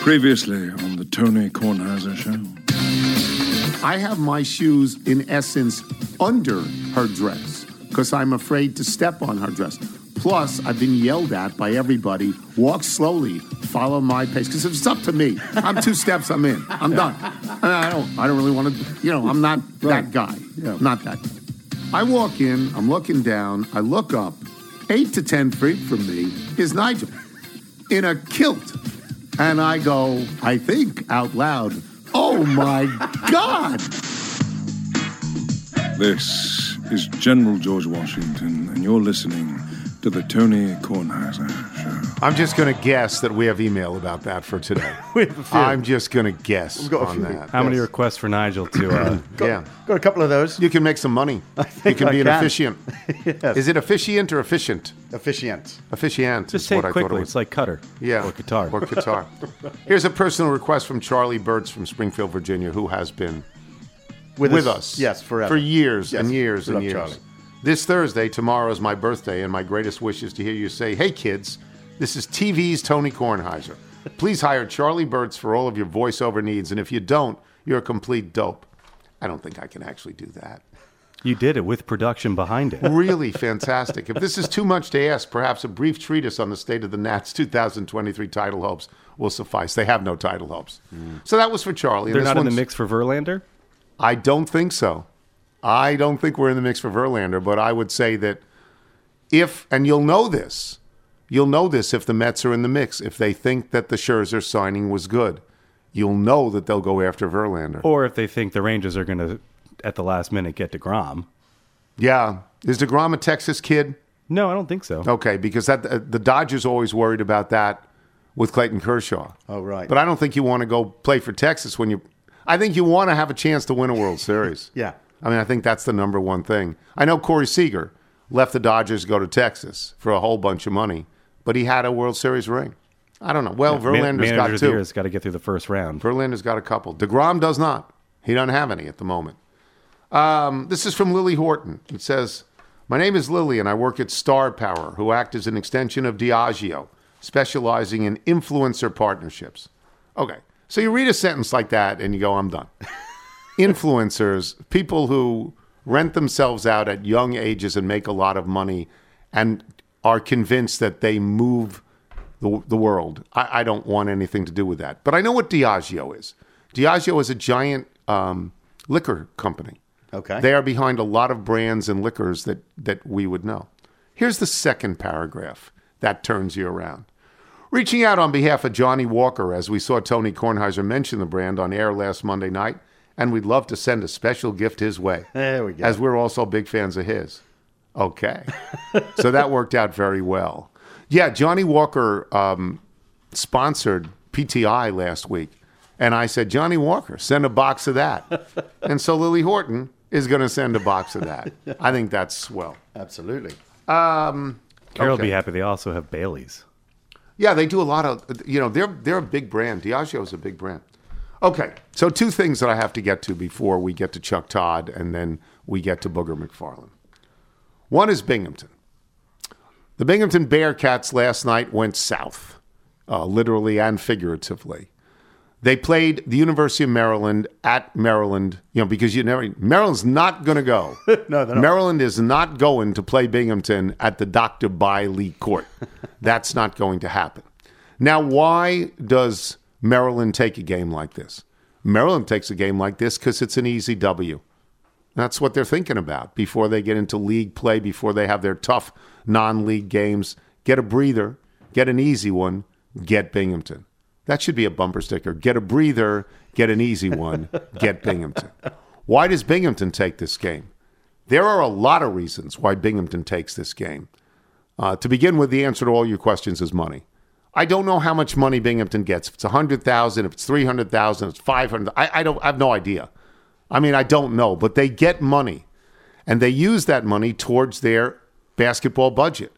Previously on the Tony Kornheiser Show. I have my shoes, in essence, under her dress because I'm afraid to step on her dress. Plus, I've been yelled at by everybody. Walk slowly, follow my pace. Because if it's up to me, I'm two steps, I'm in. I'm done. And I don't. I don't really want to. You know, I'm not that guy. Not that. Guy. I walk in. I'm looking down. I look up. Eight to ten feet from me is Nigel in a kilt, and I go. I think out loud. Oh my God! This is General George Washington, and you're listening to the Tony Kornheiser. I'm just going to guess that we have email about that for today. We have a few. I'm just going to guess got a on few. that. How many Yes. requests for Nigel to? Uh, yeah. Got a couple of those. You can make some money. You think can I be an can. officiant. Is it officiant or efficient? Officiant. Officiant just is say what it I thought it quickly. was. It's like cutter. yeah. Or guitar. Or guitar. Here's a personal request from Charlie Burtz from Springfield, Virginia, who has been with, us. Yes, forever. For years Yes, and years we and love years. Charlie. This Thursday, tomorrow is my birthday, and my greatest wish is to hear you say, Hey kids, this is TV's Tony Kornheiser. Please hire Charlie Burtz for all of your voiceover needs, and if you don't, you're a complete dope. I don't think I can actually do that. You did it with production behind it. Really fantastic. If this is too much to ask, perhaps a brief treatise on the state of the Nats 2023 title hopes will suffice. They have no title hopes. Mm. So that was for Charlie. They're not in the mix for Verlander. I don't think so. I don't think we're in the mix for Verlander, but I would say that if, and you'll know this, you'll know this if the Mets are in the mix. If they think that the Scherzer signing was good, you'll know that they'll go after Verlander. Or if they think the Rangers are going to, at the last minute, get DeGrom. Yeah. Is DeGrom a Texas kid? No, I don't think so. Okay, because that, uh, the Dodgers always worried about that with Clayton Kershaw. Oh, right. But I don't think you want to go play for Texas when you. I think you want to have a chance to win a World Series. Yeah. I mean, I think that's the number one thing. I know Corey Seager left the Dodgers to go to Texas for a whole bunch of money, but he had a World Series ring. I don't know. Well, Man- Verlander's manager got two. has got to get through the first round. Verlander's got a couple. DeGrom does not. He doesn't have any at the moment. Um, this is from Lily Horton. It says, My name is Lily, and I work at Star Power, who act as an extension of Diageo, specializing in influencer partnerships. Okay. So you read a sentence like that and you go, I'm done. Influencers, people who rent themselves out at young ages and make a lot of money and are convinced that they move the, the world. I, I don't want anything to do with that. But I know what Diageo is. Diageo is a giant um, liquor company. Okay. They are behind a lot of brands and liquors that, that we would know. Here's the second paragraph that turns you around. Reaching out on behalf of Johnnie Walker, as we saw Tony Kornheiser mention the brand on air last Monday night, and we'd love to send a special gift his way. There we go. As we're also big fans of his. Okay. so that worked out very well. Yeah, Johnnie Walker um, sponsored PTI last week. And I said, Johnnie Walker, send a box of that. and so Lily Horton is going to send a box of that. I think that's swell. Absolutely. Carol will be happy. They also have Bailey's. Yeah, they do a lot of, you know, they're they're a big brand. Diageo is a big brand. Okay, so two things that I have to get to before we get to Chuck Todd and then we get to Booger McFarland. One is Binghamton. The Binghamton Bearcats last night went south, uh, literally and figuratively. They played the University of Maryland at Maryland, you know, because you never Maryland's not going to go. No, they're not. Maryland is not going to play Binghamton at the Dr. By Lee Court. That's not going to happen. Now, why does Maryland take a game like this? Maryland takes a game like this because it's an easy W. That's what they're thinking about before they get into league play, before they have their tough non league games. Get a breather, get an easy one, get Binghamton. That should be a bumper sticker. Get a breather, get an easy one, get Binghamton. Why does Binghamton take this game? There are a lot of reasons why Binghamton takes this game. Uh, to begin with, the answer to all your questions is money. I don't know how much money Binghamton gets. If it's a hundred thousand, if it's three hundred thousand, if it's five hundred. I, I don't. I have no idea. I mean, I don't know, but they get money, and they use that money towards their basketball budget.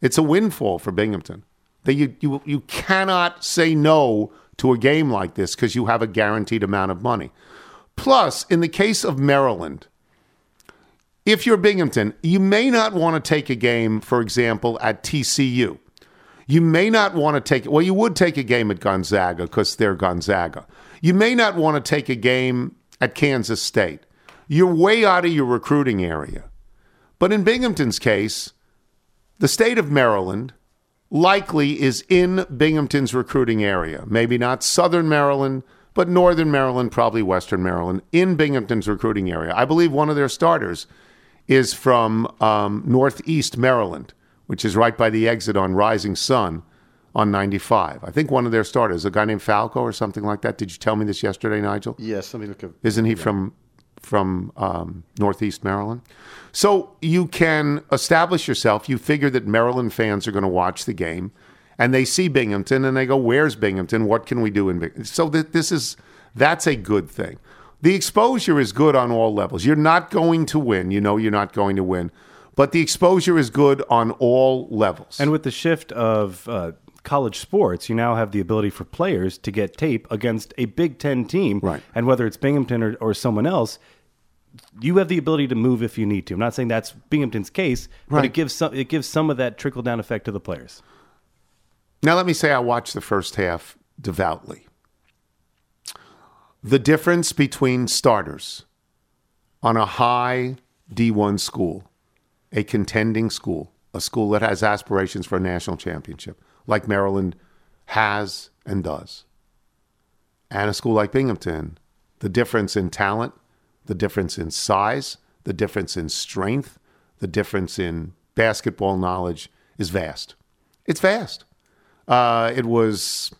It's a windfall for Binghamton. That you you you cannot say no to a game like this because you have a guaranteed amount of money. Plus, in the case of Maryland, if you're Binghamton, you may not want to take a game, for example, at TCU. You may not want to take well, you would take a game at Gonzaga because they're Gonzaga. You may not want to take a game at Kansas State. You're way out of your recruiting area. But in Binghamton's case, the state of Maryland likely is in Binghamton's recruiting area. Maybe not southern Maryland, but northern Maryland, probably western Maryland, in Binghamton's recruiting area. I believe one of their starters is from um, northeast Maryland, which is right by the exit on Rising Sun on 95. I think one of their starters, a guy named Falco or something like that. Did you tell me this yesterday, Nigel? Yes, let me look at. Isn't he from from um, Northeast Maryland? So you can establish yourself. You figure that Maryland fans are going to watch the game, and they see Binghamton, and they go, "Where's Binghamton? What can we do in Binghamton?" So that this is that's a good thing. The exposure is good on all levels. You're not going to win. You know you're not going to win, but the exposure is good on all levels. And with the shift of uh, college sports, you now have the ability for players to get tape against a Big Ten team. Right. And whether it's Binghamton or, or someone else, you have the ability to move if you need to. I'm not saying that's Binghamton's case, but it gives some it gives some of that trickle down effect to the players. Now, let me say I watched the first half devoutly. The difference between starters on a high D1 school, a contending school, a school that has aspirations for a national championship, like Maryland has and does, and a school like Binghamton, the difference in talent, the difference in size, the difference in strength, the difference in basketball knowledge is vast. It's vast. Uh, it was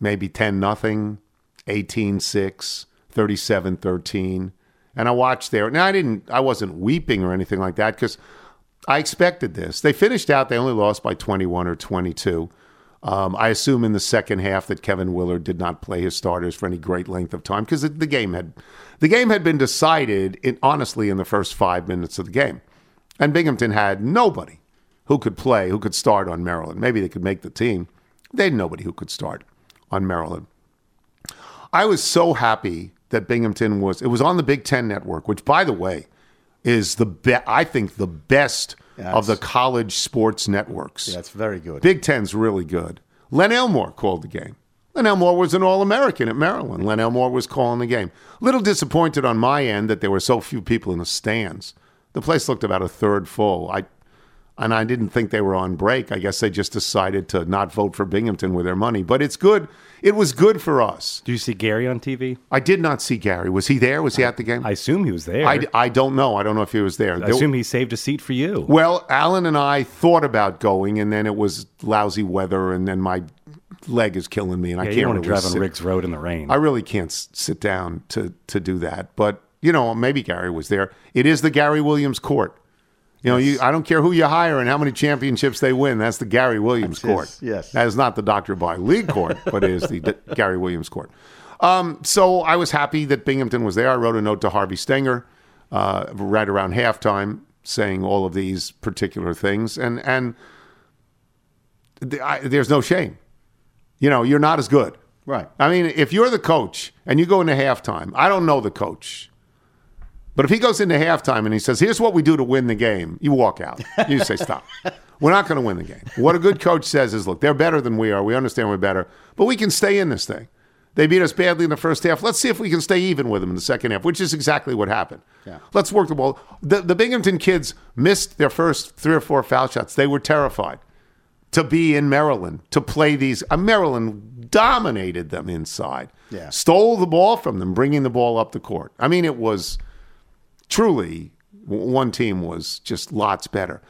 maybe 10 nothing, 18 6, 37 13. And I watched there. Now, I didn't, I wasn't weeping or anything like that because I expected this. They finished out, they only lost by 21 or 22. Um, I assume in the second half that Kevin Willard did not play his starters for any great length of time because the game had the game had been decided in, honestly in the first five minutes of the game, and Binghamton had nobody who could play who could start on Maryland. Maybe they could make the team. They had nobody who could start on Maryland. I was so happy that Binghamton was. It was on the Big Ten Network, which, by the way, is the be- I think the best of the college sports networks. Yeah, it's very good. Big Ten's really good. Len Elmore called the game. Len Elmore was an All American at Maryland. Len Elmore was calling the game. Little disappointed on my end that there were so few people in the stands. The place looked about a third full. I and I didn't think they were on break. I guess they just decided to not vote for Binghamton with their money. But it's good. It was good for us. Do you see Gary on TV? I did not see Gary. Was he there? Was he at the game? I assume he was there. I, I don't know. I don't know if he was there. I assume he saved a seat for you. well, Alan and I thought about going, and then it was lousy weather, and then my leg is killing me, and I can't you don't want really to drive on. Riggs Road in the rain. I really can't sit down to to do that. But you know, maybe Gary was there. It is the Gary Williams Court. You know, you I don't care who you hire and how many championships they win. That's the Gary Williams That's Court. his- yes. that is not the Doctor By League Court, but it is the D- Gary Williams Court. Um, so I was happy that Binghamton was there. I wrote a note to Harvey Stenger uh, right around halftime saying all of these particular things, and and th- I, there's no shame. You know, you're not as good. Right. I mean, if you're the coach and you go into halftime, I don't know the coach. But if he goes into halftime and he says, "Here's what we do to win the game," you walk out. You say, "Stop. We're not going to win the game." What a good coach says is, "Look, they're better than we are. We understand we're better, but we can stay in this thing. They beat us badly in the first half. Let's see if we can stay even with them in the second half, which is exactly what happened. Yeah. Let's work the ball. The, the Binghamton kids missed their first three or four foul shots. They were terrified to be in Maryland to play these. Uh, Maryland dominated them inside. Yeah. Stole the ball from them, bringing the ball up the court. I mean, it was truly one team was just lots better.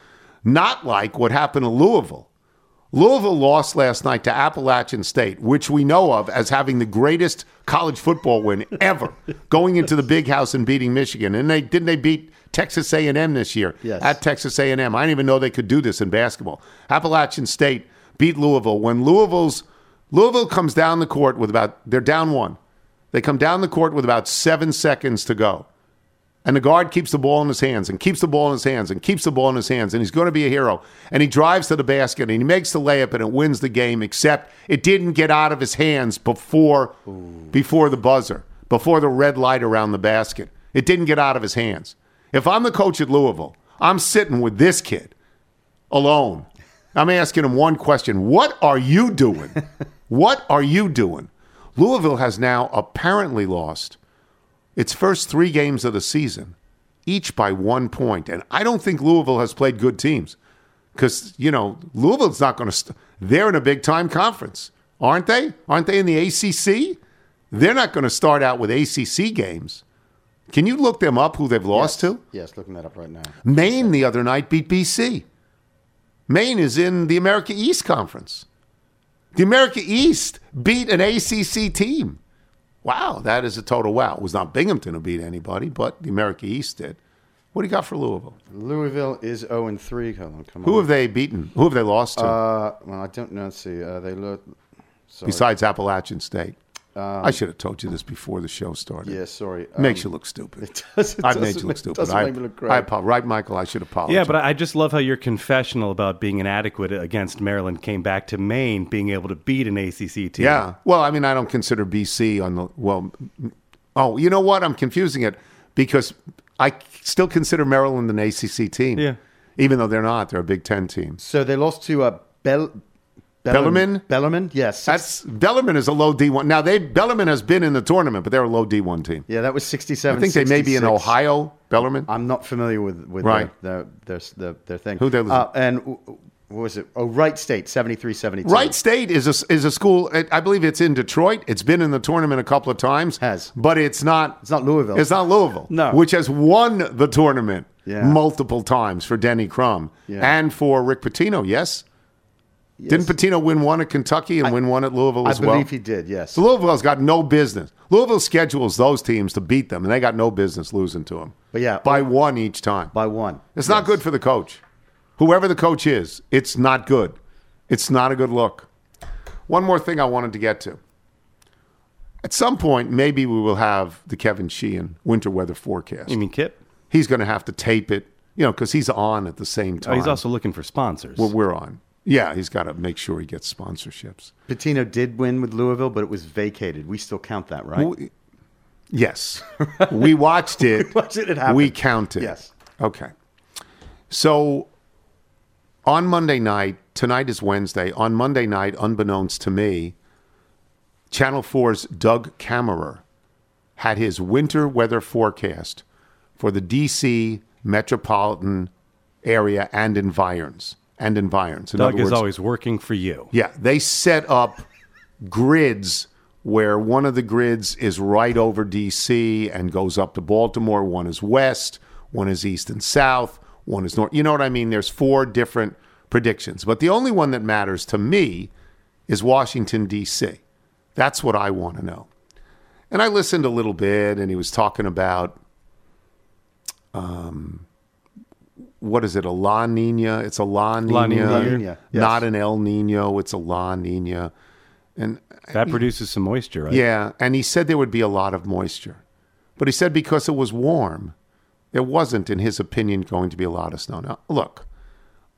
Not like what happened to Louisville. Louisville lost last night to Appalachian State, which we know of as having the greatest college football win ever, going into the big house and beating Michigan. And they didn't they beat Texas A&M this year Yes. at Texas A&M. I didn't even know they could do this in basketball. Appalachian State beat Louisville when Louisville's Louisville comes down the court with about they're down one. They come down the court with about seven seconds to go. And the guard keeps the ball in his hands and keeps the ball in his hands and keeps the ball in his hands. And he's going to be a hero. And he drives to the basket and he makes the layup and it wins the game, except it didn't get out of his hands before, before the buzzer, before the red light around the basket. It didn't get out of his hands. If I'm the coach at Louisville, I'm sitting with this kid alone I'm asking him one question. What are you doing? what are you doing? Louisville has now apparently lost its first three games of the season, each by one point. And I don't think Louisville has played good teams because, you know, Louisville's not going to, st- they're in a big time conference, aren't they? Aren't they in the ACC? They're not going to start out with ACC games. Can you look them up who they've lost to? Yes, looking that up right now. Maine the other night beat BC. Maine is in the America East Conference. The America East beat an ACC team. Wow, that is a total wow. It was not Binghamton who beat anybody, but the America East did. What do you got for Louisville? Louisville is 0 and 3. Hold on, come on. Who have they beaten? Who have they lost to Uh, well, I don't know. Let's see. Uh, they look. Sorry. besides Appalachian State? I should have told you this before the show started. Yeah, sorry. Makes Um, you look stupid. It does. It I've made doesn't you look stupid. Doesn't I, make me look great. I apo- right, Michael. I should apologize. Yeah, but I I just love how your confessional about being inadequate against Maryland came back to Maine being able to beat an ACC team. Yeah. Well, I mean, I don't consider BC on the well. Oh, you know what? I'm confusing it because I still consider Maryland an ACC team. Yeah. Even though they're not, they're a Big Ten team. So they lost to a Bell. Bellarmine? Bellarmine, yes. That's Bellarmine is a low D1. Now they Bellarmine has been in the tournament, but they're a low D1 team. yeah, that was 67. I think they may be in 66. Ohio. Bellarmine. I'm not familiar with with Right. their, their, their, their, thing. Who they lose- uh, and w- w- what was it? Oh, Wright State, 73 72. Wright State is a, is a school. I- I believe it's in Detroit. It's been in the tournament a couple of times. Has. but it's not. It's not Louisville. It's not Louisville. No. which has won the tournament Yeah. multiple times for Denny Crum Yeah. and for Rick Pitino. Yes. Didn't Pitino win one at Kentucky and win one at Louisville I as well? I believe he did, yes. So Louisville's got no business. Louisville schedules those teams to beat them, and they got no business losing to them. But yeah, by one each time. by one. It's not good for the coach. Whoever the coach is, it's not good. It's not a good look. One more thing I wanted to get to. At some point, maybe we will have the Kevin Sheehan winter weather forecast. You mean Kip? He's going to have to tape it, you know, because he's on at the same Oh, time. he's also looking for sponsors. Well, we're on. Yeah, he's got to make sure he gets sponsorships. Pitino did win with Louisville, but it was vacated. We still count that, right? We- yes. we watched it. we watched it, it happened. We counted. Yes. Okay. So on Monday night, tonight is Wednesday. On Monday night, unbeknownst to me, Channel 4's Doug Kammerer had his winter weather forecast for the DC metropolitan area and environs. And environs. In Doug other is words, always working for you. yeah, they set up grids where one of the grids is right over DC and goes up to Baltimore. One is west, one is east and south, one is north. You know what I mean? There's four different predictions. But the only one that matters to me is Washington, D.C. That's what I want to know. And I listened a little bit, and he was talking about um, what is it? A La Nina? It's a La Nina, La Nina. La Nina, yes. not an El Nino. It's a La Nina, and That produces some moisture, right? yeah, and he said there would be a lot of moisture, but he said because it was warm, there wasn't, in his opinion, going to be a lot of snow. Now, look,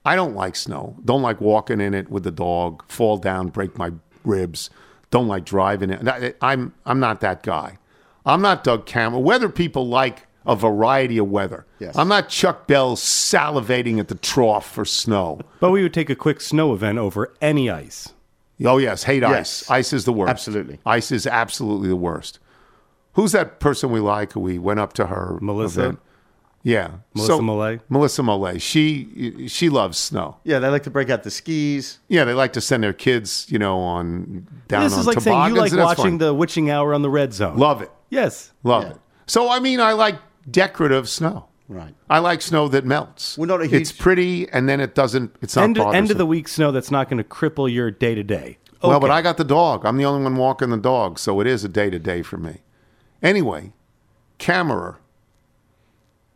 I don't like snow. Don't like walking in it with the dog, fall down, break my ribs. Don't like driving it. I'm I'm not that guy. I'm not Doug Kammerer. Weather people like a variety of weather. Yes. I'm not Chuck Bell salivating at the trough for snow. But we would take a quick snow event over any ice. Oh yes, hate Yes. ice. Ice is the worst. Absolutely. ice is absolutely the worst. Who's that person we like? Who we went up to her Melissa? event? Yeah, Melissa Mollet? Melissa Mollet. She she loves snow. Yeah, they like to break out the skis. Yeah, they like to send their kids, you know, on down this on is like saying you like that's watching fine. the witching hour on the red zone. love it, yes. love Yeah. it. So I mean, I like decorative snow. Right. I like snow that melts. We're not a It's pretty, and then it doesn't. It's not End, end of the week snow that's not going to cripple your day to day. Well, but I got the dog. I'm the only one walking the dog, so it is a day to day for me. Anyway, Kammerer.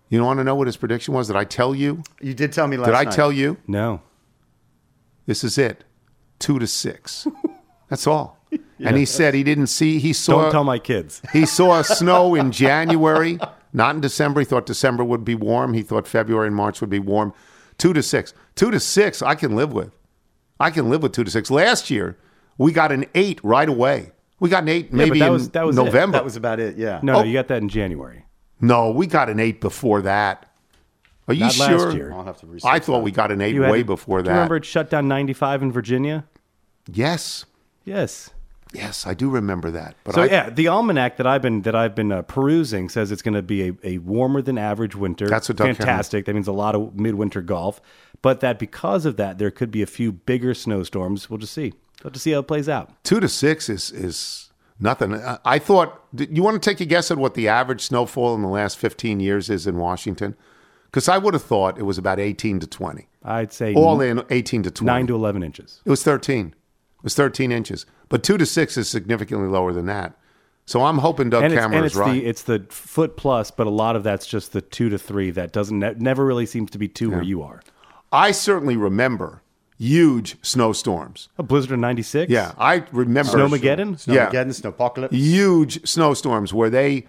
You want to know what his prediction was? Did I tell you? You did tell me last Did I night. tell you? No. This is it. Two to six. That's all. And he said he didn't see. He saw. Don't tell my kids. He saw snow in January, not in December. He thought December would be warm. He thought February and March would be warm. Two to six. Two to six, I can live with. I can live with two to six. Last year, we got an eight right away. We got an eight but maybe that in was- that was it. November. That was about it, yeah. No, Oh. no, you got that in January. no, we got an eight before that. Are you Not last sure? year. I'll have to research I thought that. we got an eight You had- way before do that. you remember it shut down 95 in Virginia? Yes, Yes. Yes, I do remember that. But So I, yeah, the almanac that I've been that I've been uh, perusing says it's going to be a, a warmer than average winter. That's what Doug Kammerer- fantastic. That means a lot of midwinter golf, but that because of that, there could be a few bigger snowstorms. We'll just see. We'll have to see how it plays out. two to six is is nothing. I, I thought. You want to take a guess at what the average snowfall in the last fifteen years is in Washington? Because I would have thought it was about eighteen to twenty. I'd say All in eighteen to twenty. nine to eleven inches. It was 13. It was 13 inches. But 2 to 6 is significantly lower than that. So I'm hoping Doug and it's, Kammerer and is it's right. the it's the foot plus, but a lot of that's just the two to three. That doesn't ne- never really seems to be two where you are. I certainly remember huge snowstorms. A blizzard of ninety six. Yeah, I remember Snowmageddon. Yeah. Snowmageddon, Snowpocalypse. huge snowstorms where they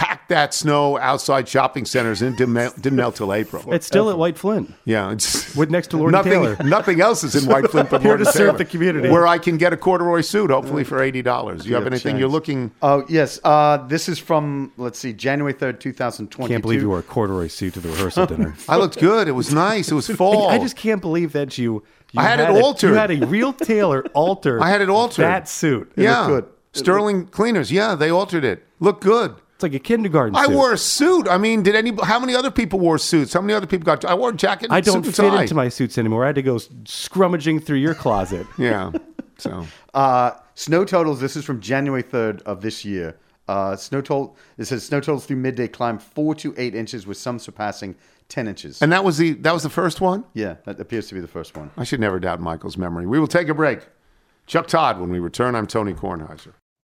packed that snow outside shopping centers and didn't melt, didn't melt till April. It's still at White Flint. Yeah, it's With next to Lord and nothing. Taylor. Nothing else is in White Flint but Here Lord to serve Taylor, the community. where I can get a corduroy suit, hopefully for eighty dollars. You have anything chance. you're looking? Oh yes, uh, this is from let's see, January third, two thousand twenty-two. Can't believe you wore a corduroy suit to the rehearsal dinner. I looked good. It was nice. It was fall. I just can't believe that you. you I had it a- altered. you had a real tailor alter. I had it altered. That suit. yeah, good. Sterling Cleaners. Yeah, they altered it. Looked good. It's like a kindergarten I suit. wore a suit. I mean, did any? How many other people wore suits? How many other people got? I wore a jacket. And I don't suit fit tie. into my suits anymore. I had to go scrummaging through your closet. Yeah. So Uh, snow totals. This is from January third of this year. Uh, snow total. It says snow totals through midday climbed four to eight inches, with some surpassing ten inches. and that was the that was the first one. yeah, that appears to be the first one. I should never doubt Michael's memory. We will take a break. Chuck Todd. When we return, I'm Tony Kornheiser.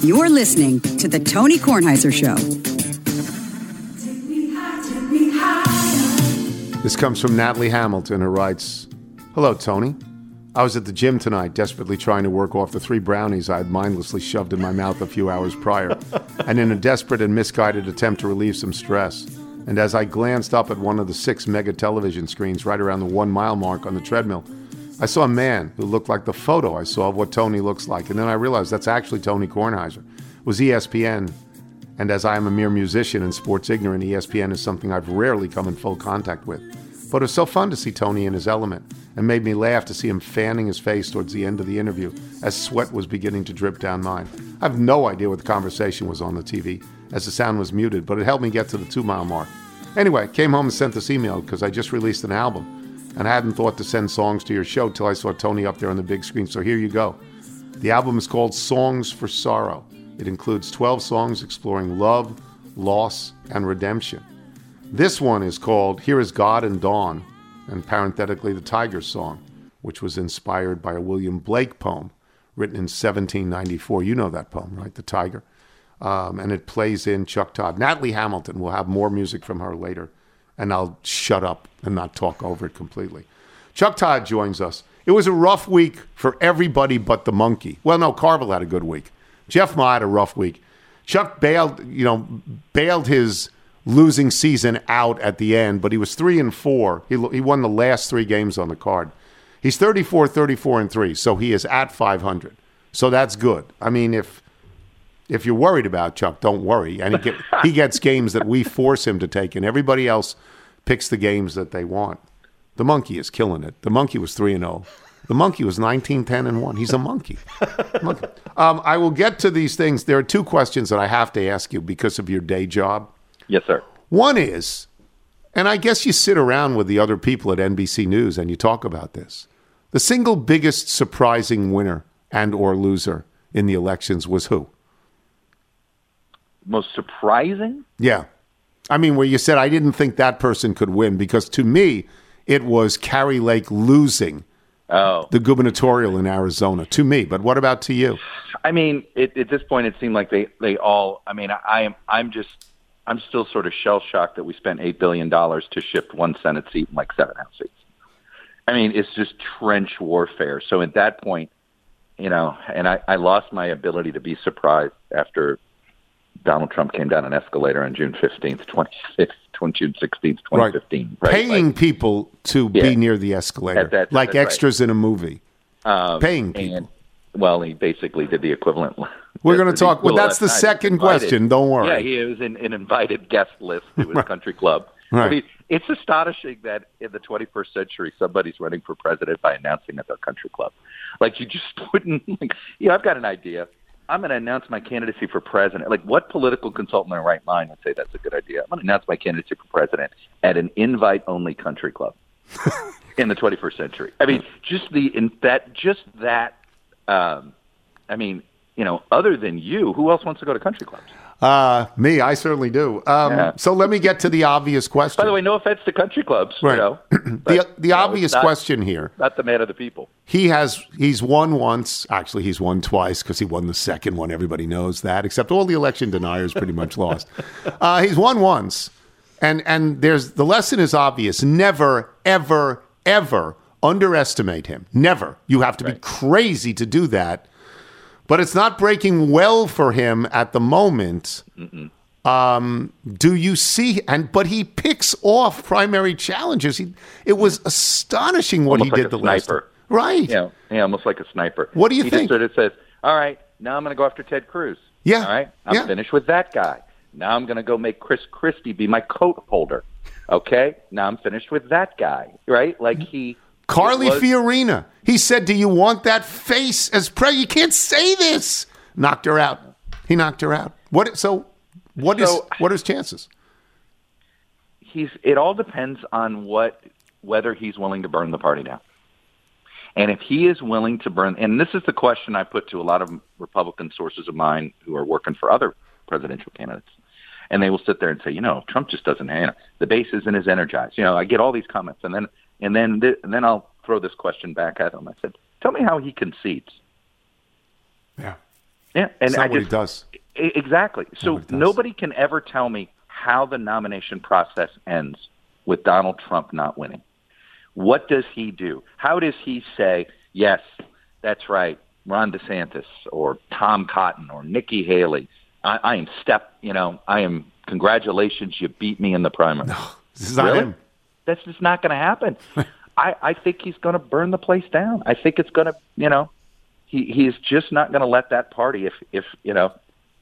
You're listening to The Tony Kornheiser Show. This comes from Natalie Hamilton, who writes Hello, Tony. I was at the gym tonight, desperately trying to work off the three brownies I had mindlessly shoved in my mouth a few hours prior, and in a desperate and misguided attempt to relieve some stress. And as I glanced up at one of the six mega television screens right around the one mile mark on the treadmill, I saw a man who looked like the photo I saw of what Tony looks like. And then I realized that's actually Tony Kornheiser. It was ESPN and as I am a mere musician and sports ignorant, ESPN is something I've rarely come in full contact with. But it was so fun to see Tony in his element and made me laugh to see him fanning his face towards the end of the interview as sweat was beginning to drip down mine. I have no idea what the conversation was on the TV as the sound was muted, but it helped me get to the two mile mark. Anyway, came home and sent this email because I just released an album and I hadn't thought to send songs to your show till I saw Tony up there on the big screen. So here you go. The album is called Songs for Sorrow. It includes 12 songs exploring love, loss, and redemption. This one is called Here is God and Dawn, and parenthetically, the Tyger Song, which was inspired by a William Blake poem written in 1794. You know that poem, right? The Tyger. Um, and it plays in Chuck Todd. Natalie Hamilton will have more music from her later, and I'll shut up and not talk over it completely. Chuck Todd joins us. It was a rough week for everybody but the monkey. Well, no, Carvel had a good week. Jeff Ma had a rough week. Chuck bailed, you know, bailed his losing season out at the end, but he was three and four. He, he won the last three games on the card. He's 34, 34 and three, so he is at 500. So that's good. I mean, if if you're worried about Chuck, don't worry. And he, get, he gets games that we force him to take, and everybody else picks the games that they want. The monkey is killing it. The monkey was three and zero. The monkey was 19, 10, and one. He's a monkey. monkey. Um, I will get to these things. There are two questions that I have to ask you because of your day job. Yes, sir. One is, and I guess you sit around with the other people at NBC News and you talk about this. The single biggest surprising winner and or loser in the elections was who? Most surprising? Yeah. I mean, where you said, I didn't think that person could win because to me, it was Carrie Lake losing Oh, the gubernatorial in Arizona to me. But what about to you? I mean, it, at this point, it seemed like they they all. I mean, I, I am I'm just I'm still sort of shell shocked that we spent eight billion dollars to shift one Senate seat and like seven House seats. I mean, it's just trench warfare. So at that point, you know, and I, I lost my ability to be surprised after Donald Trump came down an escalator on June fifteenth, twenty sixth, June sixteenth, twenty fifteen. Right, Paying Like, people to Yeah. be near the escalator, At that- like that's right. extras in a movie. um, Paying people. And, well, he basically did the equivalent. We're gonna talk- well, that's the second Invited- question, don't worry. Yeah, he was in an invited guest list to his country club. Right. But he, it's astonishing that in the 21st century, somebody's running for president by announcing at their country club. Like you just wouldn't. Like, yeah, I've got an idea. I'm going to announce my candidacy for president. Like, what political consultant in their right mind would say that's a good idea? I'm going to announce my candidacy for president at an invite-only country club in the 21st century. I mean, just the in that, just that. Um, I mean, you know, other than you, who else wants to go to country clubs? Uh, me, I certainly do. Um, Yeah. So let me get to the obvious question. By the way, no offense to country clubs, Right. you know, the but, the you obvious it's not- question here. Not the man of the people. He has he's won once. Actually, he's won twice because he won the second one. Everybody knows that, except all the election deniers pretty much lost. Uh, he's won once, and and there's the lesson is obvious. Never, ever, ever underestimate him. Never. You have to be crazy to do that. But it's not breaking well for him at the moment. Um, do you see? And but he picks off primary challenges. He, it was astonishing what Almost he like did the last sniper. time. Right. Yeah, yeah, almost like a sniper. What do you he think? Just sort of says, "All right, now I'm going to go after Ted Cruz. Yeah, all right, I'm yeah. finished with that guy. Now I'm going to go make Chris Christie be my coat holder. Okay, now I'm finished with that guy. Right? Like he." Carly Fiorina. He said, "Do you want that face as prey? You can't say this." Knocked her out. He knocked her out. What? So, what is So- what are his chances? he's it all depends on what whether he's willing to burn the party down. And if he is willing to burn and this is the question I put to a lot of Republican sources of mine who are working for other presidential candidates. And they will sit there and say, you know, Trump just doesn't you know, the base isn't as energized. You know, I get all these comments and then and then th- and then I'll throw this question back at him. I said, "Tell me how he concedes." Yeah, Yeah, and it's not I what just, he does. Exactly. So does. nobody can ever tell me how the nomination process ends with Donald Trump not winning. What does he do? How does he say, yes, that's right, Ron DeSantis or Tom Cotton or Nikki Haley? I, I am step, you know, I am, congratulations, you beat me in the primary. This is not Really? him. That's just not going to happen. I, I think he's going to burn the place down. I think it's going to, you know, he he's just not going to let that party. If if you know,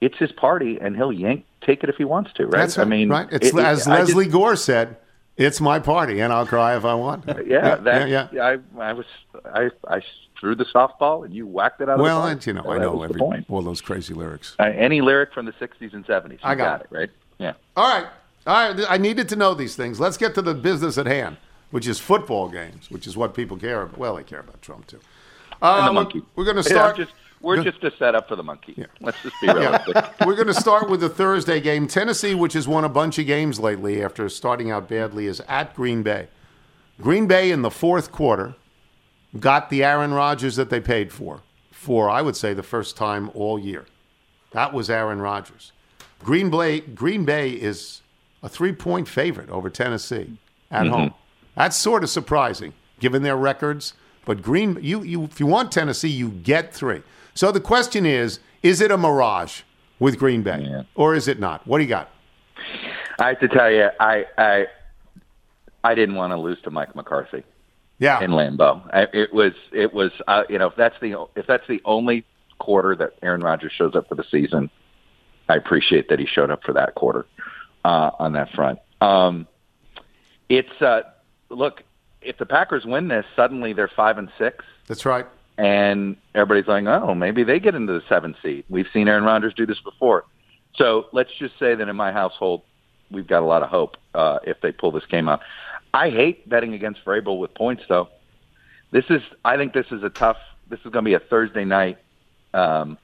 it's his party, and he'll yank take it if he wants to. Right? That's I mean, right. It's it- it- as just- Lesley Gore said. It's my party, and I'll cry if I want. yeah, that, yeah, yeah. I I was I I threw the softball and you whacked it out. Well, of the I, park. you know, So I know every, all those crazy lyrics. Uh, any lyric from the '60s and '70s, you I got it right. Yeah. All right. All right. I needed to know these things. Let's get to the business at hand, which is football games, which is what people care about. Well, they care about Trump, too. Uh, And the we're- monkey. We're going to Yeah, start. just we're just a setup for the monkey. Yeah. Let's just be realistic. We're going to start with the Thursday game. Tennessee, which has won a bunch of games lately after starting out badly, is at Green Bay. Green Bay in the fourth quarter got the Aaron Rodgers that they paid for, for I would say the first time all year. That was Aaron Rodgers. Green Bay, Green Bay is a three point favorite over Tennessee at home. That's sort of surprising given their records. But Green, you, you, if you want Tennessee, you get three. So the question is: Is it a mirage with Green Bay, Yeah. or is it not? What do you got? I have to tell you, I I I didn't want to lose to Mike McCarthy. Yeah, in Lambeau. I, it was it was uh, you know if that's the if that's the only quarter that Aaron Rodgers shows up for the season, I appreciate that he showed up for that quarter uh, on that front. Um, it's uh, look if the Packers win this, suddenly they're five and six, that's right. and everybody's like, oh, maybe they get into the seventh seed. We've seen Aaron Rodgers do this before. So let's just say that in my household, we've got a lot of hope uh, if they pull this game out. I hate betting against Vrabel with points, though. This is, I think, this is a tough. This is going to be a Thursday night um,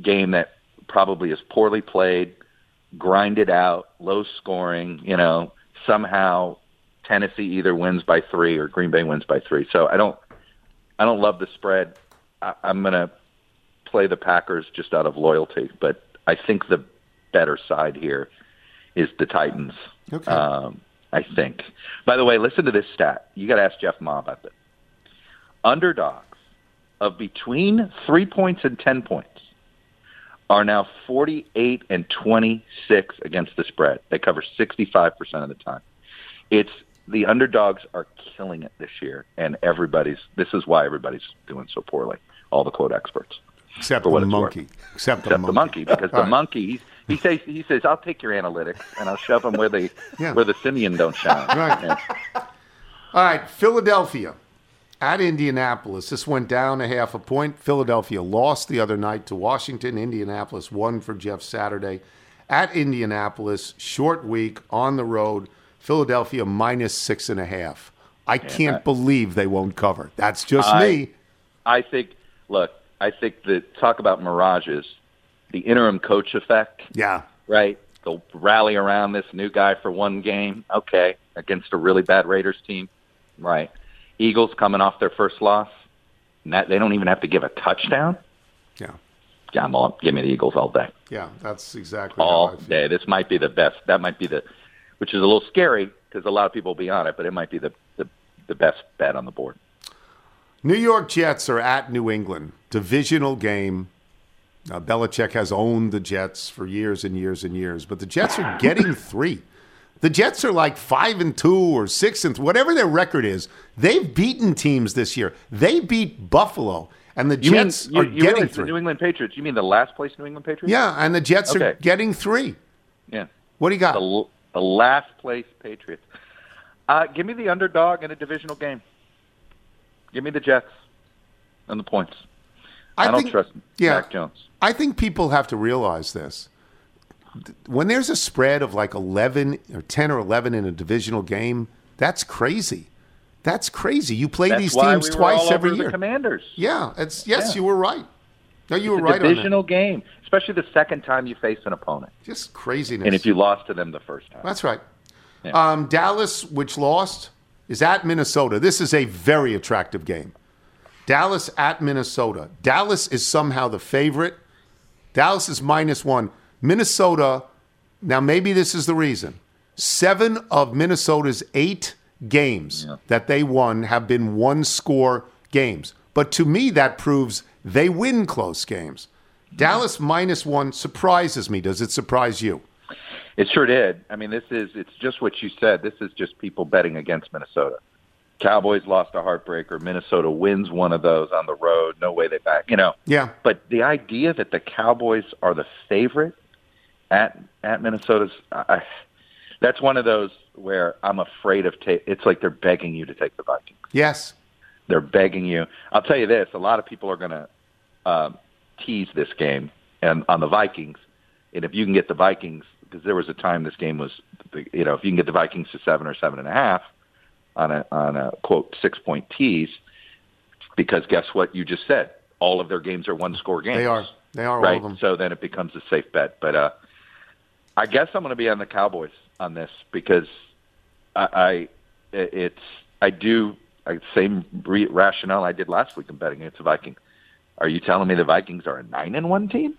game that probably is poorly played, grinded out, low scoring. You know, somehow Tennessee either wins by three or Green Bay wins by three. So I don't, I don't love the spread. I, I'm going to play the Packers just out of loyalty, but I think the better side here is the Titans. Okay. Um, I think. By the way, listen to this stat. You got to ask Jeff Ma about this. Underdogs of between three points and ten points are now 48 and 26 against the spread. They cover 65% of the time. It's the underdogs are killing it this year, and everybody's. This is why everybody's doing so poorly. All the quote experts. Except the monkey. Except, except the monkey, because the right. monkey he says he says I'll take your analytics and I'll shove them where the Yeah. where the simian don't shine. Right. Yeah. All right, Philadelphia at Indianapolis. This went down a half a point. Philadelphia lost the other night to Washington. Indianapolis won for Jeff Saturday. At Indianapolis, short week on the road. Philadelphia minus six and a half. I can't believe they won't cover. That's just I- me. I think. Look, I think that talk about mirages, the interim coach effect. Yeah. right? They'll rally around this new guy for one game, okay, against a really bad Raiders team, right? Eagles coming off their first loss, and that, they don't even have to give a touchdown. Yeah. Yeah, I'm all, give me the Eagles all day, Yeah. That's exactly all day. This might be the best. That might be the, which is a little scary because a lot of people will be on it, but it might be the the, the best bet on the board. New York Jets are at New England. Divisional game. Now, Belichick has owned the Jets for years and years and years, but the Jets are getting three. The Jets are like five and two or six and th- whatever their record is. They've beaten teams this year. They beat Buffalo, and the You Jets mean you, are you getting three. New England Patriots? You mean the last place New England Patriots? yeah, and the Jets are getting three. yeah. What do you got? The, the last place Patriots. Uh, give me the underdog in a divisional game. Give me the Jets and the points. I, don't think- trust yeah. Mac Jones. I think people have to realize this. When there's a spread of like 11 or 10 or 11 in a divisional game, that's crazy. That's crazy. You play That's these teams we twice every year. The Commanders. Yeah, it's yes, Yeah. you were right. No, you It's were right divisional game, especially the second time you face an opponent, Just craziness. and if you lost to them the first time. That's right. Yeah. Um, Dallas, which lost, is at Minnesota. This is a very attractive game. Dallas at Minnesota. Dallas is somehow the favorite. Dallas is minus one. Minnesota, now maybe this is the reason. Seven of Minnesota's eight games that they won have been one score games. But to me, that proves they win close games. Dallas minus one surprises me. Does it surprise you? It sure did. I mean, this is it's just what you said. This is just people betting against Minnesota. Cowboys lost a heartbreaker. Minnesota wins one of those on the road. No way they back. You know. Yeah. But the idea that the Cowboys are the favorite at at Minnesota's, I, that's one of those where I'm afraid of. Ta- it's like they're begging you to take the Vikings. Yes. They're begging you. I'll tell you this: a lot of people are going to um, tease this game and on the Vikings, and if you can get the Vikings, because there was a time this game was, you know, if you can get the Vikings to seven or seven and a half on a on a quote six point tease, because guess what you just said, all of their games are one score games. They are. They are all right. of them. So then it becomes a safe bet. But uh, I guess I'm going to be on the Cowboys on this because I, I it's I do I, same re- rationale I did last week in betting against the Vikings. Are you telling me the Vikings are a nine and one team?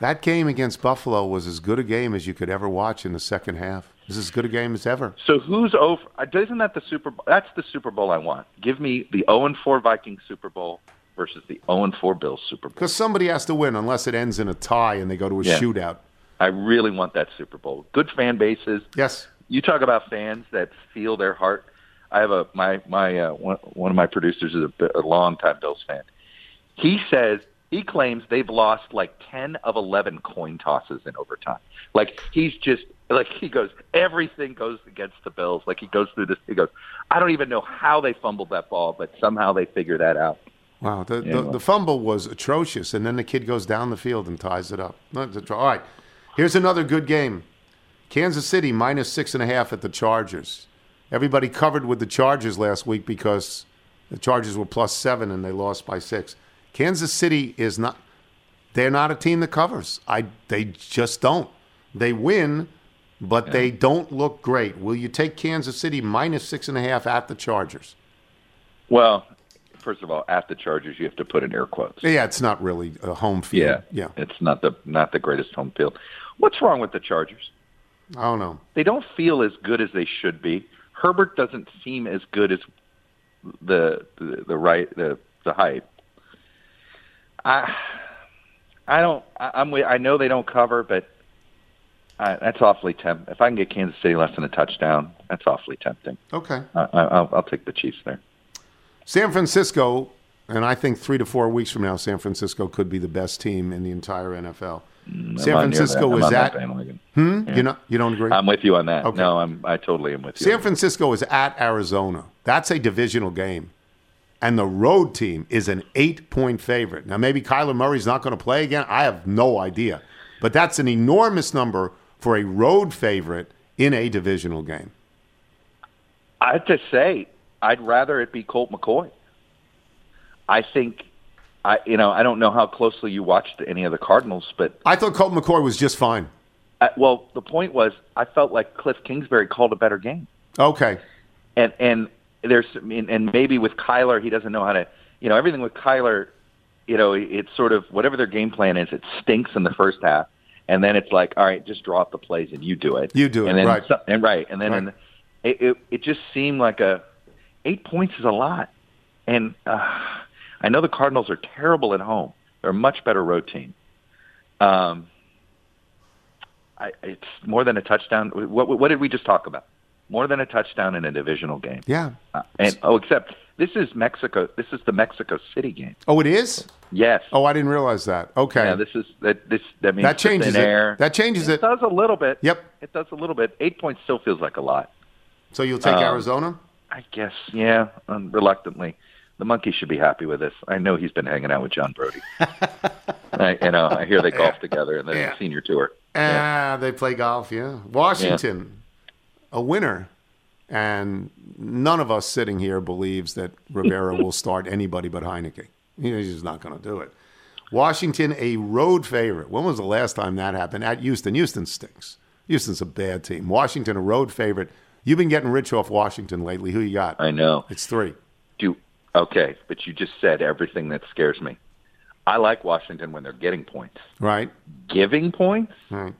That game against Buffalo was as good a game as you could ever watch in the second half. It was as good a game as ever. So who's over? uh, Isn't that the Super Bowl? That's the Super Bowl I want. Give me the 0 and 4 Vikings Super Bowl versus the 0 and 4 Bills Super Bowl. Because somebody has to win unless it ends in a tie and they go to a Yeah. shootout. I really want that Super Bowl. Good fan bases. Yes. You talk about fans that feel their heart. I have a my my uh, one, one of my producers is a, a long time Bills fan. He says he claims they've lost like ten of eleven coin tosses in overtime. Like he's just like he goes everything goes against the Bills. Like he goes through this. He goes, I don't even know how they fumbled that ball, but somehow they figure that out. Wow. The, Yeah, the, the fumble was atrocious, and then the kid goes down the field and ties it up. All right. Here's another good game Kansas City minus six and a half at the Chargers. Everybody covered with the Chargers last week because the Chargers were plus seven and they lost by six. Kansas City is not. They're not a team that covers. I. They just don't. They win, but they don't look great. Will you take Kansas City minus six and a half at the Chargers? Well, first of all, at the Chargers, you have to put in air quotes. Yeah, it's not really a home field. Yeah, yeah. It's not the not the greatest home field. What's wrong with the Chargers? I don't know. They don't feel as good as they should be. Herbert doesn't seem as good as the the, the right the the hype. I I don't. I, I'm. I know they don't cover, but I, that's awfully tempting. If I can get Kansas City less than a touchdown, that's awfully tempting. Okay. I, I, I'll, I'll take the Chiefs there. San Francisco, and I think three to four weeks from now, San Francisco could be the best team in the entire NFL. I'm San Francisco that. I'm is that at. bandwagon. Hmm? You not you don't agree? I'm with you on that. Okay. No, I'm. I totally am with you. San Francisco is at Arizona. That's a divisional game. And the road team is an eight point favorite. Now, maybe Kyler Murray's not going to play again. I have no idea. But that's an enormous number for a road favorite in a divisional game. I have to say, I'd rather it be Colt McCoy. I think, I you know, I don't know how closely you watched any of the Cardinals, but I thought Colt McCoy was just fine. I, well, the point was, I felt like Kliff Kingsbury called a better game, Okay. and and there's and maybe with Kyler, he doesn't know how to, you know, everything with Kyler, you know, it's sort of whatever their game plan is, it stinks in the first half. And then it's like, all right, just draw up the plays and you do it. You do it, and then, right. and right, and then Right. and it, it it just seemed like a eight points is a lot, and uh, I know the Cardinals are terrible at home. They're a much better road team. Um, I, it's more than a touchdown. What, what did we just talk about? More than a touchdown in a divisional game. Yeah. Uh, and oh, except this is Mexico. This is the Mexico City game. Oh, it is? Yes. Oh, I didn't realize that. Okay. Yeah, this is that. This that means that changes it. That changes it it. does a little bit. Yep. It does a little bit. Eight points still feels like a lot. So you'll take Um, Arizona? I guess. Yeah. Um, reluctantly, the monkey should be happy with this. I know he's been hanging out with John Brodie. I, you know, I hear they golf together and then Yeah. the senior tour. Ah, they play golf, yeah. Washington, a winner. And none of us sitting here believes that Rivera will start anybody but Heinicke. He's just not going to do it. Washington, a road favorite. When was the last time that happened? At Houston. Houston stinks. Houston's a bad team. Washington, a road favorite. You've been getting rich off Washington lately. Who you got? I know. It's three. Do okay, but you just said everything that scares me. I like Washington when they're getting points. Right? Giving points? Right.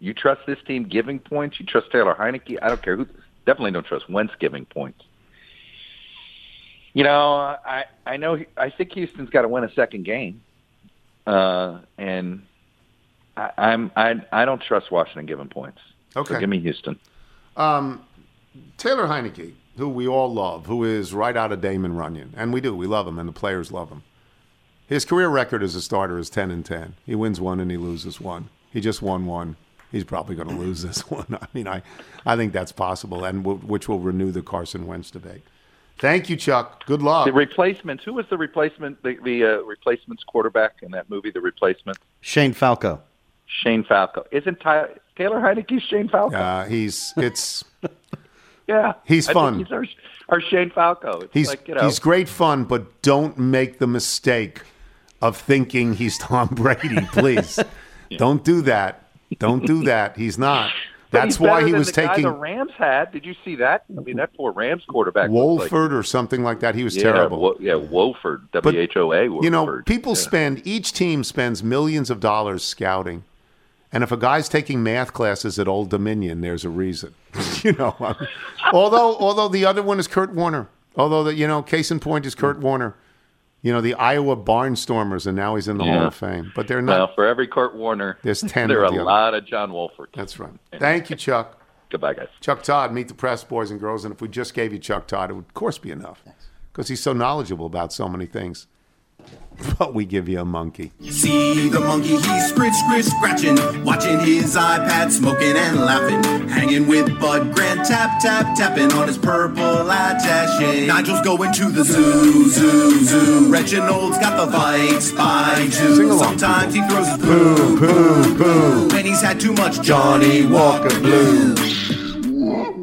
You trust this team giving points? You trust Taylor Heinicke? I don't care who. Definitely don't trust Wentz giving points. You know, I I know I think Houston's got to win a second game, uh, and I, I'm I I don't trust Washington giving points. Okay. So give me Houston. Um, Taylor Heinicke, who we all love, who is right out of Damon Runyon, and we do, we love him, and the players love him. His career record as a starter is ten and ten. He wins one and he loses one. He just won one. He's probably going to lose this one. I mean, I, I think that's possible, and w- which will renew the Carson Wentz debate. Thank you, Chuck. Good luck. The replacements. Who was the replacement? The, the uh, replacements quarterback in that movie, The Replacement. Shane Falco. Shane Falco. Isn't Ty- Taylor Heinicke Shane Falco? Uh, he's it's yeah, he's I fun. He's our, our Shane Falco. It's He's like, you know, he's great fun, but don't make the mistake of thinking he's Tom Brady. Please, don't do that. Don't do that. He's not. That's why he was taking the Rams had. Did you see that? I mean, that poor Rams quarterback. looked like- Wolford or something like that. He was yeah, terrible. Wo- yeah, Wolford. W H O A. you know, people Yeah. spend each team spends millions of dollars scouting, and if a guy's taking math classes at Old Dominion, there's a reason. you know, I mean, although although the other one is Kurt Warner. Although the you know, case in point is Kurt Warner. You know, the Iowa Barnstormers, and now he's in the Hall of Fame. But they're not. Well, for every Kurt Warner, There's 10 There are of a other. lot of John Wolford. That's right. Thank you, Chuck. Goodbye, guys. Chuck Todd, meet the press, boys and girls. And if we just gave you Chuck Todd, it would, of course, be enough because he's so knowledgeable about so many things. But we give you a monkey. See the monkey, he's scritch, scritch, scratching, watching his iPad, smoking and laughing, hanging with Bud Grant, tap, tap, tapping on his purple attache. Nigel's going to the zoo, zoo, zoo. Reginald's got the Vikes by Sing two. along, Sometimes he throws his poo, poo, poo. When he's had too much Johnnie Walker Blue.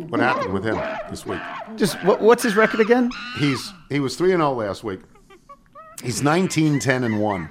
What happened with him this week? Just what, what's his record again? He's he was three and zero last week. He's 19, 10, and one.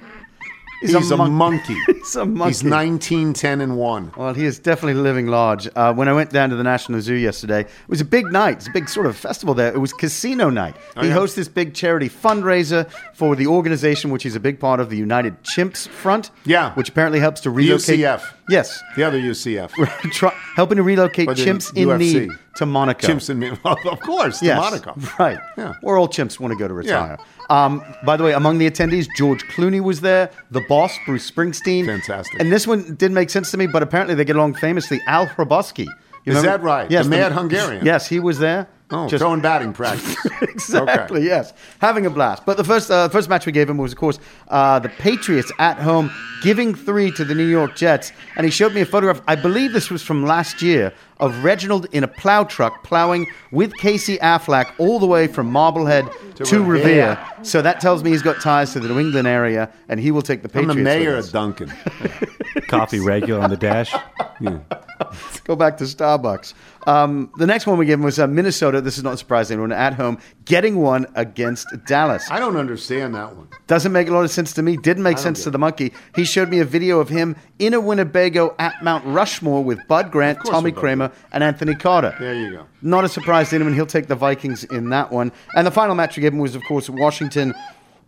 He's a He's, a, mon- monkey. He's a monkey. He's 19, 10, and one. Well, he is definitely living large. Uh, when I went down to the National Zoo yesterday, it was a big night. It's a big sort of festival there. It was casino night. he yeah? hosts this big charity fundraiser for the organization, which is a big part of the United Chimps Front. Yeah. Which apparently helps to relocate. UCF. Yes. The other UCF. Try, helping to relocate Or chimps in UFC. need to Monaco. Chimps and me. of course, to Yes, Monaco. Right. Yeah. Or all chimps want to go to retire. Um, by the way, among the attendees, George Clooney was there, the boss, Bruce Springsteen. Fantastic. And this one didn't make sense to me, but apparently they get along famously. Al Hrabosky. Is remember? that right? Yes, The mad Hungarian? Yes, he was there. Oh, Just- throwing batting practice. exactly. Okay. Yes, having a blast. But the first uh, first match we gave him was, of course, uh, the Patriots at home giving three to the New York Jets, and he showed me a photograph. I believe this was from last year of Reginald in a plow truck plowing with Casey Affleck all the way from Marblehead to, Revere. Revere. So that tells me he's got ties to the New England area, and he will take the Patriots. I'm the mayor of. Dunkin'. Coffee regular on the dash. Go back to Starbucks. Um, the next one we gave him was uh, Minnesota. This is not surprising. Anyone at home getting one against Dallas. I don't understand that one. Doesn't make a lot of sense to me. Didn't make sense to the monkey. He showed me a video of him in a Winnebago at Mount Rushmore with Bud Grant, Tommy with And Anthony Carter. There you go. Not a surprise to anyone. He'll take the Vikings in that one. And the final match we gave him was, of course, Washington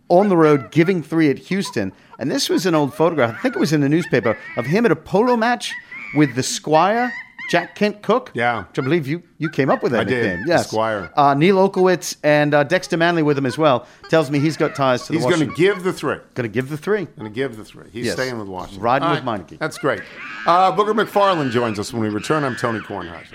on the road giving three at Houston. And this was an old photograph. I think it was in the newspaper of him at a polo match with the Squire. Jack Kent Cooke, Yeah. which I believe you, you came up with that I did, nickname. the Yes, Squire. Uh, Neal Olkewicz and uh, Dexter Manley with him as well. Tells me he's got ties to the He's going to give the three. Going to give the three. Going to give the three. He's Yes. staying with Washington. Riding All with Meineke. That's great. Uh, Booger McFarland joins us when we return. I'm Tony Kornheiser.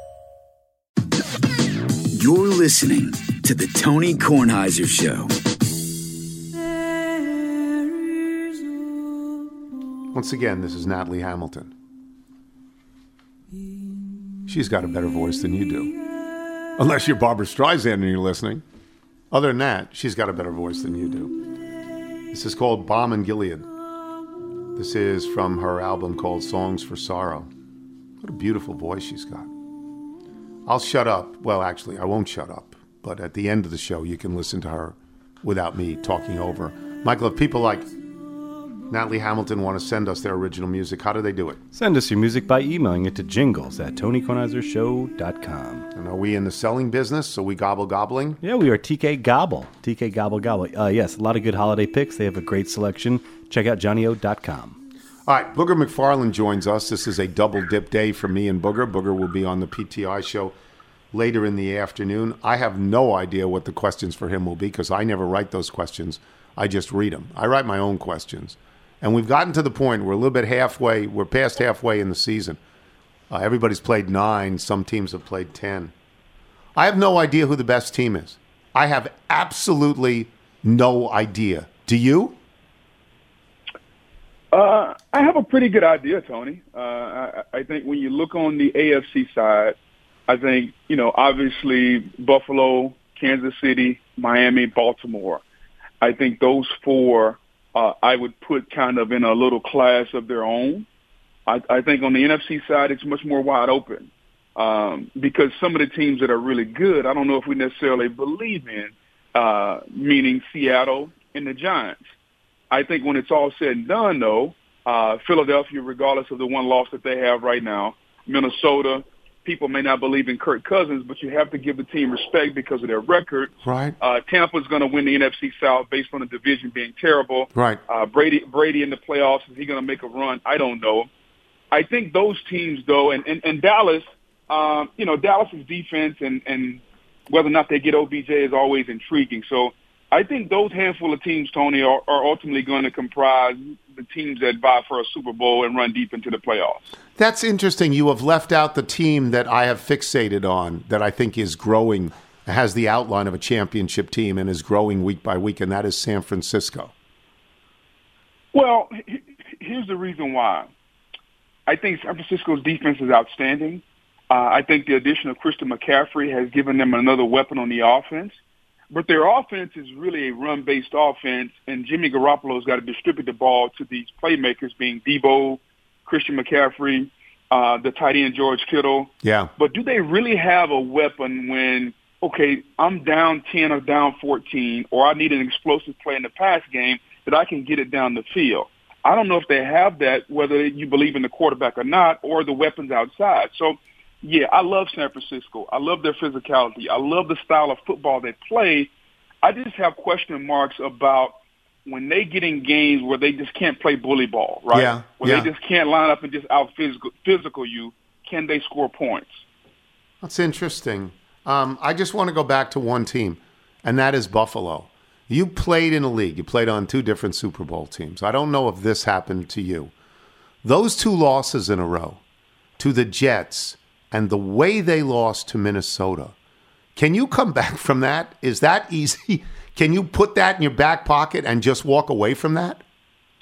You're listening to the Tony Kornheiser Show. Once again, this is Natalie Hamilton. She's got a better voice than you do. Unless you're Barbra Streisand and you're listening. Other than that, she's got a better voice than you do. This is called Balm in Gilead. This is from her album called Songs for Sorrow. What a beautiful voice she's got. I'll shut up. Well, actually, I won't shut up. But at the end of the show, you can listen to her without me talking over. Michael, if people like Natalie Hamilton want to send us their original music, how do they do it? Send us your music by emailing it to jingles at tonykornheisershow.com. And are we in the selling business? So we gobble gobbling? Yeah, we are TK Gobble. TK Gobble Gobble. Uh, yes, a lot of good holiday picks. They have a great selection. Check out johnnyo.com. All right, Booger McFarland joins us. This is a double dip day for me and Booger. Booger will be on the PTI show later in the afternoon. I have no idea what the questions for him will be because I never write those questions. I just read them. I write my own questions. And we've gotten to the point we're a little bit halfway, we're past halfway in the season. Uh, everybody's played nine, some teams have played 10. I have no idea who the best team is. I have absolutely no idea. Do you? Uh, I have a pretty good idea, Tony. Uh, I, I think when you look on the AFC side, I think, you know, obviously Buffalo, Kansas City, Miami, Baltimore. I think those four uh, I would put kind of in a little class of their own. I, I think on the NFC side, it's much more wide open um, because some of the teams that are really good, I don't know if we necessarily believe in, uh, meaning Seattle and the Giants. I think when it's all said and done, though, uh, Philadelphia, regardless of the one loss that they have right now, Minnesota, people may not believe in Kirk Cousins, but you have to give the team respect because of their record. Right. Uh, Tampa's going to win the NFC South based on the division being terrible. Right. Uh, Brady Brady in the playoffs is he going to make a run? I don't know. I think those teams though, and and, and Dallas, um, you know, Dallas's defense and and whether or not they get OBJ is always intriguing. So I think those handful of teams, Tony, are, are ultimately going to comprise the teams that vie for a Super Bowl and run deep into the playoffs. That's interesting. You have left out the team that I have fixated on that I think is growing, has the outline of a championship team and is growing week by week, and that is San Francisco. Well, here's the reason why. I think San Francisco's defense is outstanding. Uh, I think the addition of Christian McCaffrey has given them another weapon on the offense. But their offense is really a run-based offense, and Jimmy Garoppolo's got to distribute the ball to these playmakers, being Deebo, Christian McCaffrey, uh, the tight end George Kittle. Yeah. But do they really have a weapon when, okay, I'm down 10 or down 14, or I need an explosive play in the pass game that I can get it down the field? I don't know if they have that, whether you believe in the quarterback or not, or the weapons outside. So yeah, I love San Francisco. I love their physicality. I love the style of football they play. I just have question marks about when they get in games where they just can't play bully ball, right? Yeah, Where yeah. they just can't line up and just out physical, physical you. Can they score points? That's interesting. Um, I just want to go back to one team, and that is Buffalo. You played in a league. You played on two different Super Bowl teams. I don't know if this happened to you. Those two losses in a row to the Jets and the way they lost to Minnesota. Can you come back from that? Is that easy? Can you put that in your back pocket and just walk away from that?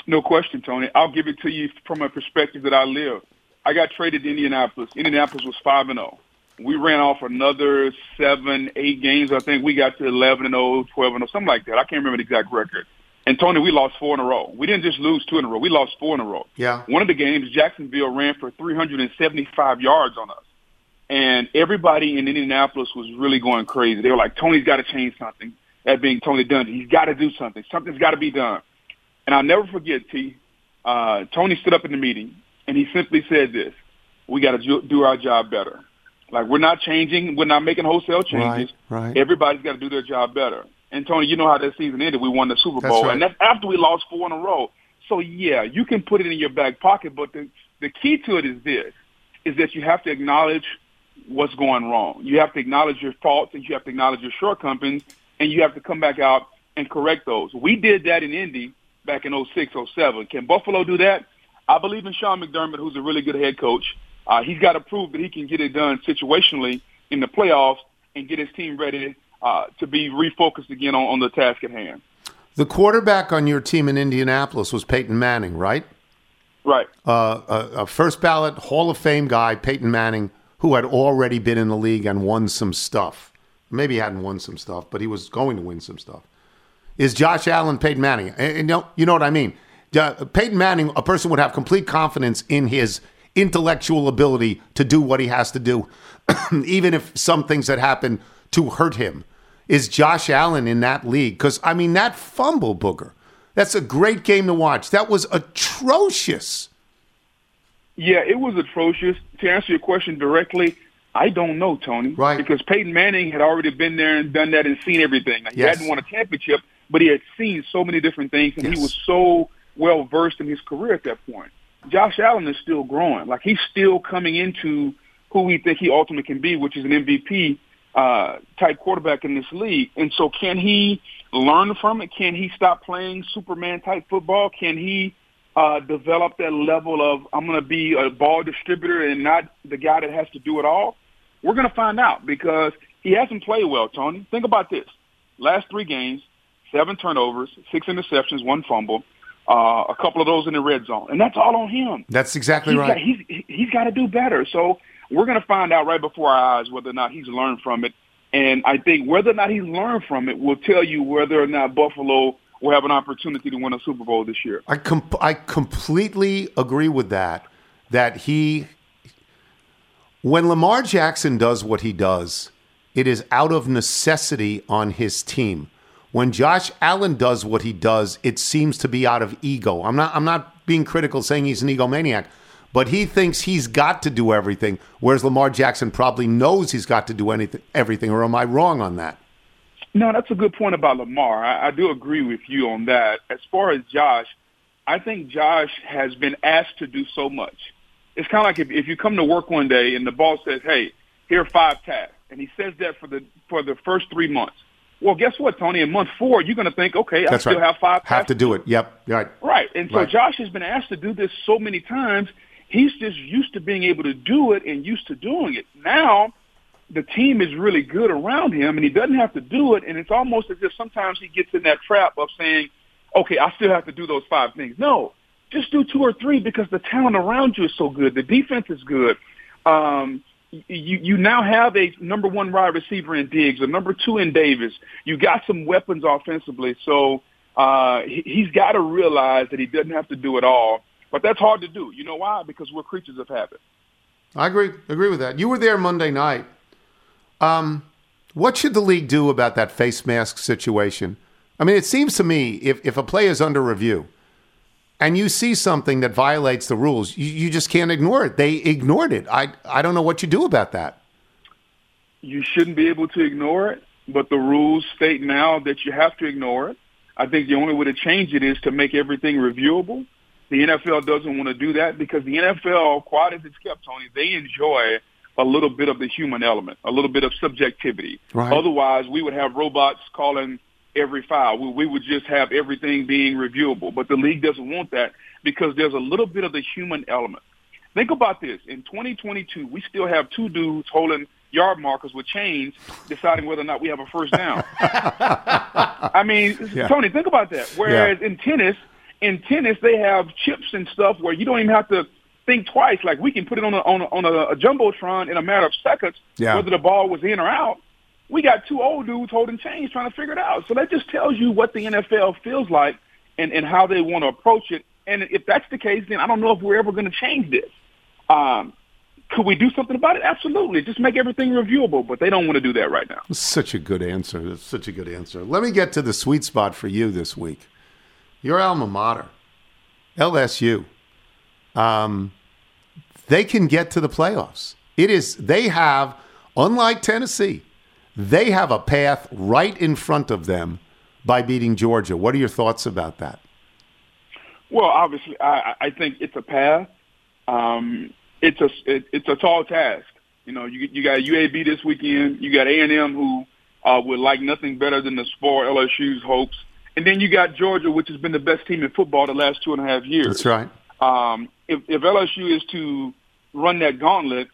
No question, Tony. I'll give it to you from a perspective that I live. I got traded to Indianapolis. Indianapolis was five and zero. We ran off another seven, eight games. I think we got to eleven and 0, 12 and 0, something like that. I can't remember the exact record. And Tony, we lost four in a row. We didn't just lose two in a row. We lost four in a row. Yeah. One of the games, Jacksonville ran for 375 yards on us. And everybody in Indianapolis was really going crazy. They were like, Tony's got to change something. That being Tony Dungy. He's got to do something. Something's got to be done. And I'll never forget, T, uh, Tony stood up in the meeting and he simply said this, we got to do our job better. Like we're not changing, we're not making wholesale changes. Right, right. Everybody's got to do their job better. And Tony, you know how that season ended. We won the Super That's Bowl, right. and that's after we lost four in a row. So yeah, you can put it in your back pocket, but the the key to it is this: is that you have to acknowledge what's going wrong. You have to acknowledge your faults, and you have to acknowledge your shortcomings, and you have to come back out and correct those. We did that in Indy back in 06, 07. Can Buffalo do that? I believe in Sean McDermott, who's a really good head coach. Uh, he's got to prove that he can get it done situationally in the playoffs and get his team ready uh, to be refocused again on, on the task at hand. The quarterback on your team in Indianapolis was Peyton Manning, right? Right. Uh, a, a first ballot Hall of Fame guy, Peyton Manning, who had already been in the league and won some stuff. Maybe he hadn't won some stuff, but he was going to win some stuff. Is Josh Allen Peyton Manning? Eh, eh, you, know, you know what I mean? Peyton Manning, a person would have complete confidence in his intellectual ability to do what he has to do, even if some things that happen to hurt him. Is Josh Allen in that league? Because, I mean, that fumble booger, that's a great game to watch. That was atrocious. Yeah, it was atrocious. To answer your question directly, I don't know, Tony. Right. Because Peyton Manning had already been there and done that and seen everything. He Yes. hadn't won a championship, but he had seen so many different things, and Yes. he was so well versed in his career at that point. Josh Allen is still growing. Like he's still coming into who we think he ultimately can be, which is an MVP uh, type quarterback in this league. And so, can he learn from it? Can he stop playing Superman type football? Can he uh, develop that level of I'm going to be a ball distributor and not the guy that has to do it all? We're going to find out because he hasn't played well, Tony. Think about this: last three games, seven turnovers, six interceptions, one fumble, uh, a couple of those in the red zone, and that's all on him. That's exactly He's right. got, he's he's got to do better. So we're going to find out right before our eyes whether or not he's learned from it. And I think whether or not he's learned from it will tell you whether or not Buffalo will have an opportunity to win a Super Bowl this year. I com- I completely agree with that. That he, when Lamar Jackson does what he does, it is out of necessity on his team. When Josh Allen does what he does, it seems to be out of ego. I'm not I'm not being critical saying he's an egomaniac, but he thinks he's got to do everything, whereas Lamar Jackson probably knows he's got to do anything, everything. Or am I wrong on that? No, that's a good point about Lamar. I, I do agree with you on that. As far as Josh, I think Josh has been asked to do so much. It's kind of like if, if you come to work one day and the boss says, "Hey, here are five tasks," and he says that for the for the first three months. Well, guess what, Tony? In month four, you're going to think, "Okay, I That's still right. have five Have tasks to do it. Yep. Right. Right. And so Right. Josh has been asked to do this so many times. He's just used to being able to do it and used to doing it. Now, the team is really good around him and he doesn't have to do it. And it's almost as if sometimes he gets in that trap of saying, okay, I still have to do those five things. No, just do two or three because the talent around you is so good. The defense is good. Um, you you now have a number one wide receiver in Diggs, a number two in Davis. You got some weapons offensively, so uh, he, he's got to realize that he doesn't have to do it all. But that's hard to do. You know why? Because we're creatures of habit. I agree. Agree with that. You were there Monday night. Um, what should the league do about that face mask situation? I mean, it seems to me if, if a play is under review and you see something that violates the rules, you, you just can't ignore it. They ignored it. I, I don't know what you do about that. You shouldn't be able to ignore it, but the rules state now that you have to ignore it. I think the only way to change it is to make everything reviewable. The NFL doesn't want to do that because the NFL, quiet as it's kept, Tony, they enjoy a little bit of the human element, a little bit of subjectivity. Right. Otherwise, we would have robots calling every foul. We, we would just have everything being reviewable. But the league doesn't want that because there's a little bit of the human element. Think about this. In 2022, we still have two dudes holding yard markers with chains deciding whether or not we have a first down. I mean, Yeah. Tony, think about that. Whereas in tennis, in tennis they have chips and stuff where you don't even have to think twice. Like we can put it on a on a, on a, a jumbotron in a matter of seconds Yeah. whether the ball was in or out. We got two old dudes holding chains trying to figure it out. So that just tells you what the NFL feels like and, and how they want to approach it. And if that's the case, then I don't know if we're ever going to change this. Um, could we do something about it? Absolutely. Just make everything reviewable, but they don't want to do that right now. Such a good answer. That's such a good answer. Let me get to the sweet spot for you this week. Your alma mater, LSU. Um, they can get to the playoffs. It is they have, unlike Tennessee, they have a path right in front of them by beating Georgia. What are your thoughts about that? Well, obviously, I, I think it's a path. Um, it's a it, it's a tall task. You know, you you got UAB this weekend. You got A and M who uh, would like nothing better than to spoil LSU's hopes, and then you got Georgia, which has been the best team in football the last two and a half years. That's right. Um, if, if LSU is to run that gauntlet,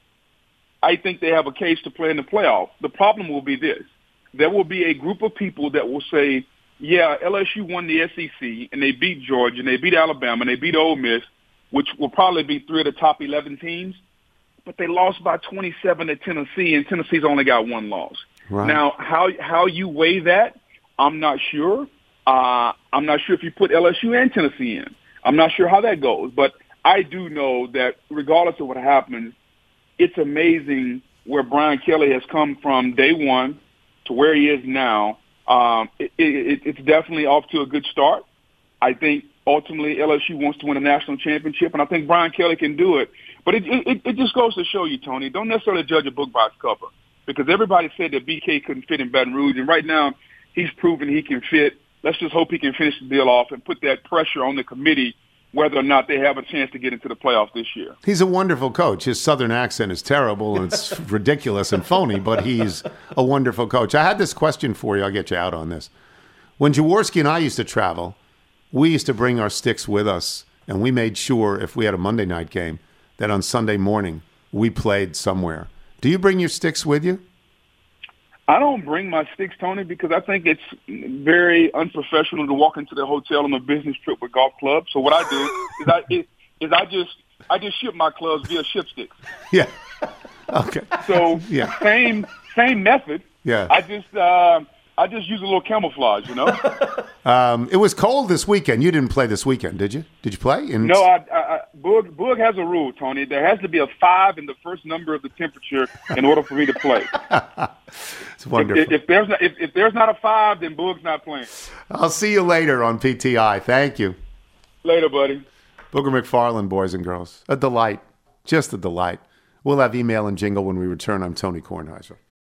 I think they have a case to play in the playoff. The problem will be this. There will be a group of people that will say, yeah, LSU won the SEC and they beat Georgia and they beat Alabama and they beat Ole Miss, which will probably be three of the top 11 teams, but they lost by 27 to Tennessee and Tennessee's only got one loss. Right. Now, how, how you weigh that, I'm not sure. Uh, I'm not sure if you put LSU and Tennessee in. I'm not sure how that goes, but I do know that regardless of what happens, it's amazing where Brian Kelly has come from day one to where he is now. Um, it, it, it's definitely off to a good start. I think ultimately LSU wants to win a national championship, and I think Brian Kelly can do it. But it, it, it just goes to show you, Tony, don't necessarily judge a book by its cover because everybody said that BK couldn't fit in Baton Rouge, and right now he's proven he can fit. Let's just hope he can finish the deal off and put that pressure on the committee whether or not they have a chance to get into the playoffs this year. He's a wonderful coach. His southern accent is terrible and it's ridiculous and phony, but he's a wonderful coach. I had this question for you. I'll get you out on this. When Jaworski and I used to travel, we used to bring our sticks with us, and we made sure if we had a Monday night game that on Sunday morning we played somewhere. Do you bring your sticks with you? I don't bring my sticks, Tony, because I think it's very unprofessional to walk into the hotel on a business trip with golf clubs. So what I do is I is, is I just I just ship my clubs via ship sticks. Yeah. Okay. So Yeah. same same method. Yeah. I just uh, I just use a little camouflage, you know. Um, it was cold this weekend. You didn't play this weekend, did you? Did you play? In- no, I, I, I Boog, Boog has a rule, Tony. There has to be a five in the first number of the temperature in order for me to play. It's wonderful. If, if there's not, if, if there's not a five, then Boog's not playing. I'll see you later on PTI. Thank you. Later, buddy. Booger McFarland, boys and girls. A delight. Just a delight. We'll have email and jingle when we return. I'm Tony Kornheiser.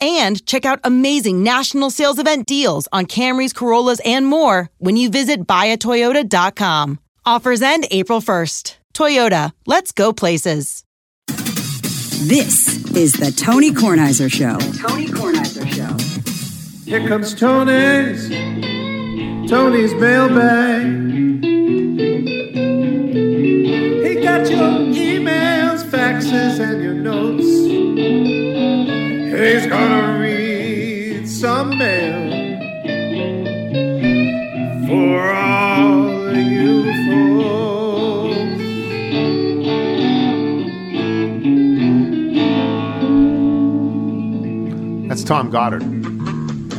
and check out amazing national sales event deals on Camrys, Corollas, and more when you visit buyatoyota.com. Offers end April 1st. Toyota, let's go places. This is the Tony Kornheiser Show. Tony Kornheiser Show. Here comes Tony's, Tony's mailbag. He got your emails, faxes, and your notes. He's gonna read some mail for all you folks. That's Tom Goddard.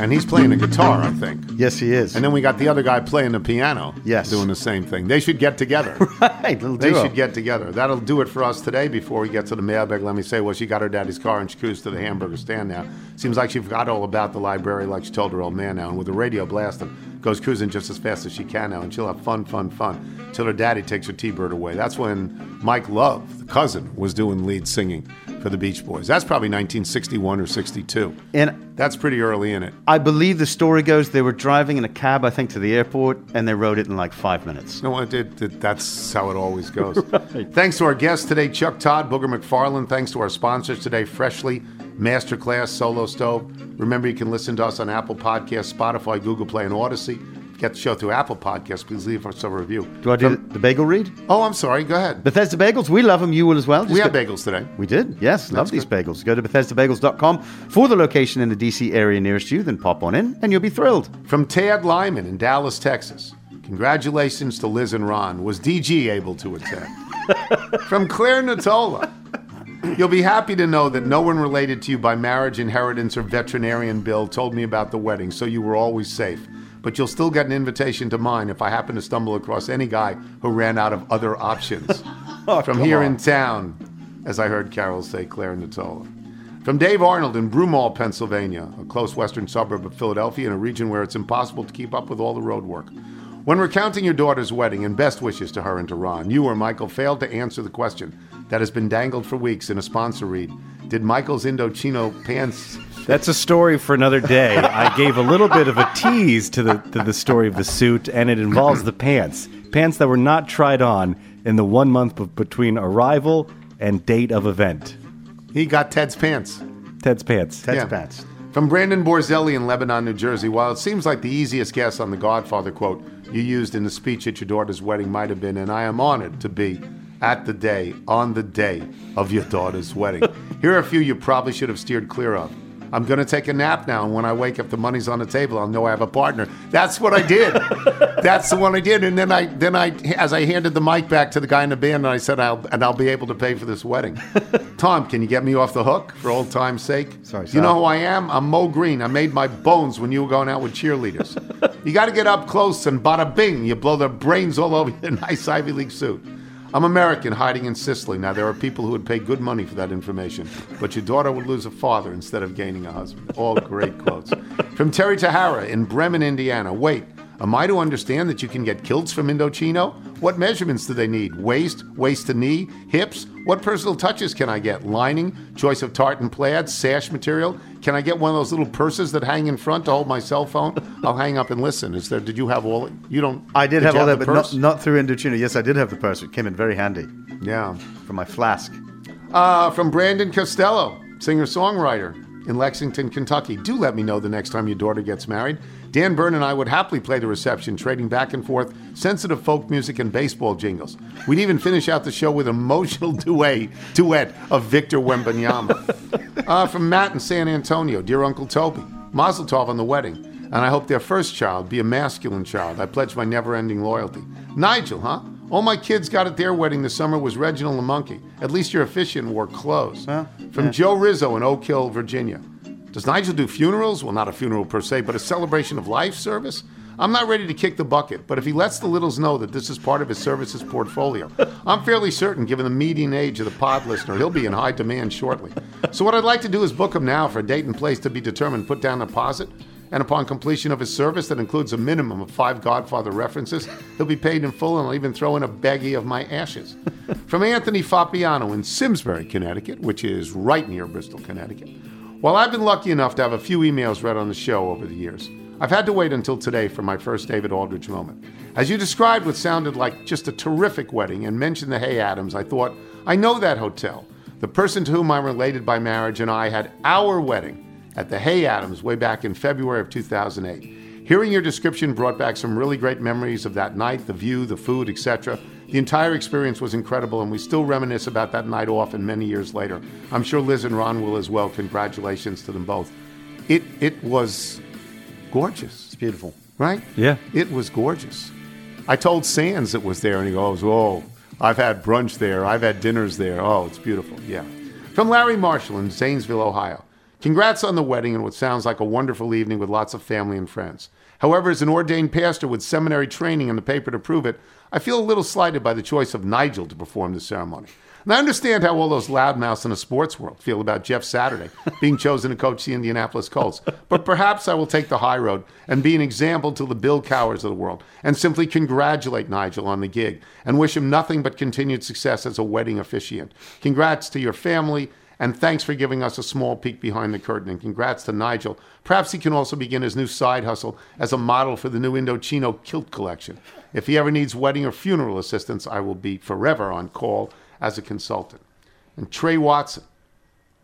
And he's playing the guitar, I think. Yes, he is. And then we got the other guy playing the piano. Yes. Doing the same thing. They should get together. right, little They should get together. That'll do it for us today. Before we get to the mailbag, let me say, well, she got her daddy's car and she cruised to the hamburger stand now. Seems like she forgot all about the library like she told her old man now. And with the radio blasting, goes cruising just as fast as she can now. And she'll have fun, fun, fun till her daddy takes her T-Bird away. That's when Mike Love, the cousin, was doing lead singing for the Beach Boys. That's probably 1961 or 62. And That's pretty early in it. I believe the story goes they were driving in a cab, I think, to the airport, and they wrote it in like five minutes. No, it, it, it- that's how it always goes. Thanks to our guests today, Chuck Todd, Booger McFarland. Thanks to our sponsors today, Freshly, Masterclass, Solo Stove. Remember, you can listen to us on Apple Podcasts, Spotify, Google Play, and Audacy. Get the show through Apple Podcasts, please leave us a review. Do I do the bagel read? Oh, I'm sorry. Go ahead. Bethesda Bagels, we love them. You will as well. We Just have go- bagels today. We did, yes. Love these bagels. Go to BethesdaBagels.com for the location in the DC area nearest you, then pop on in and you'll be thrilled. From Tad Lyman in Dallas, Texas. Congratulations to Liz and Ron. Was DG able to attend? From Claire Natola. You'll be happy to know that no one related to you by marriage, inheritance, or veterinarian bill told me about the wedding, so you were always safe. But you'll still get an invitation to mine if I happen to stumble across any guy who ran out of other options. Oh, From here on. in town, as I heard Carol say, Claire Natola. From Dave Arnold in Broomall, Pennsylvania, a close western suburb of Philadelphia in a region where it's impossible to keep up with all the road work. When recounting your daughter's wedding and best wishes to her and to Ron, you or Michael failed to answer the question that has been dangled for weeks in a sponsor read. Did Michael's Indochino pants That's a story for another day. I gave a little bit of a tease to the to the story of the suit, and it involves the pants, pants that were not tried on in the one month be- between arrival and date of event. He got Ted's pants. Ted's pants. Ted's Yeah. pants. From Brandon Borzelli in Lebanon, New Jersey, while it seems like the easiest guess on the Godfather quote you used in the speech at your daughter's wedding might have been, and I am honored to be at the day, on the day of your daughter's wedding. Here are a few you probably should have steered clear of. I'm going to take a nap now, and when I wake up, the money's on the table. I'll know I have a partner. That's what I did. That's the one I did. And then I, then I, as I handed the mic back to the guy in the band, and I said, "I'll, and I'll be able to pay for this wedding." Tom, can you get me off the hook for old time's sake? Sorry, You know who I am? I'm Moe Greene. I made my bones when you were going out with cheerleaders. you got to get up close and bada bing, you blow their brains all over your nice Ivy League suit. I'm American hiding in Sicily. Now, there are people who would pay good money for that information, but your daughter would lose a father instead of gaining a husband. All great quotes. From Terry Tahara in Bremen, Indiana. Wait, am I to understand that you can get kilts from Indochino? What measurements do they need? Waist, waist to knee, hips? What personal touches can I get? Lining, choice of tartan plaid, sash material? Can I get one of those little purses that hang in front to hold my cell phone? I'll hang up and listen. Is there? Did you have all? You don't. I did, you have all that, but not, not through Indochino. Yes, I did have the purse. It came in very handy Yeah. for my flask. Uh, from Brandon Costello, singer songwriter in Lexington, Kentucky. Do let me know the next time your daughter gets married. Dan Byrne and I would happily play the reception, trading back and forth sensitive folk music and baseball jingles. We'd even finish out the show with an emotional duet, duet of Victor Wembanyama. uh, from Matt in San Antonio, dear Uncle Toby, Mazel Tov on the wedding, and I hope their first child be a masculine child. I pledge my never-ending loyalty. Nigel, huh? All my kids got at their wedding this summer was Reginald the monkey. At least your officiant wore clothes. Huh? From Joe Rizzo in Oak Hill, Virginia. Does Nigel do funerals? Well, not a funeral per se, but a celebration of life service? I'm not ready to kick the bucket, but if he lets the littles know that this is part of his services portfolio, I'm fairly certain, given the median age of the pod listener, he'll be in high demand shortly. So, what I'd like to do is book him now for a date and place to be determined, put down a deposit, and upon completion of his service that includes a minimum of five Godfather references, he'll be paid in full and I'll even throw in a baggie of my ashes. From Anthony Fabiano in Simsbury, Connecticut, which is right near Bristol, Connecticut. While I've been lucky enough to have a few emails read on the show over the years, I've had to wait until today for my first David Aldrich moment. As you described what sounded like just a terrific wedding and mentioned the Hay Adams, I thought, I know that hotel. The person to whom I'm related by marriage and I had our wedding at the Hay Adams way back in February of 2008. Hearing your description brought back some really great memories of that night, the view, the food, etc. The entire experience was incredible, and we still reminisce about that night off and many years later. I'm sure Liz and Ron will as well. Congratulations to them both. It it was gorgeous. It's beautiful, right? Yeah. It was gorgeous. I told Sands it was there, and he goes, "Oh, I've had brunch there. I've had dinners there. Oh, it's beautiful." Yeah. From Larry Marshall in Zanesville, Ohio. Congrats on the wedding and what sounds like a wonderful evening with lots of family and friends. However, as an ordained pastor with seminary training and the paper to prove it, I feel a little slighted by the choice of Nigel to perform the ceremony. And I understand how all those loudmouths in the sports world feel about Jeff Saturday being chosen to coach the Indianapolis Colts. But perhaps I will take the high road and be an example to the Bill Cowhers of the world and simply congratulate Nigel on the gig and wish him nothing but continued success as a wedding officiant. Congrats to your family and thanks for giving us a small peek behind the curtain. And congrats to Nigel. Perhaps he can also begin his new side hustle as a model for the new Indochino kilt collection. If he ever needs wedding or funeral assistance, I will be forever on call as a consultant. And Trey Watson,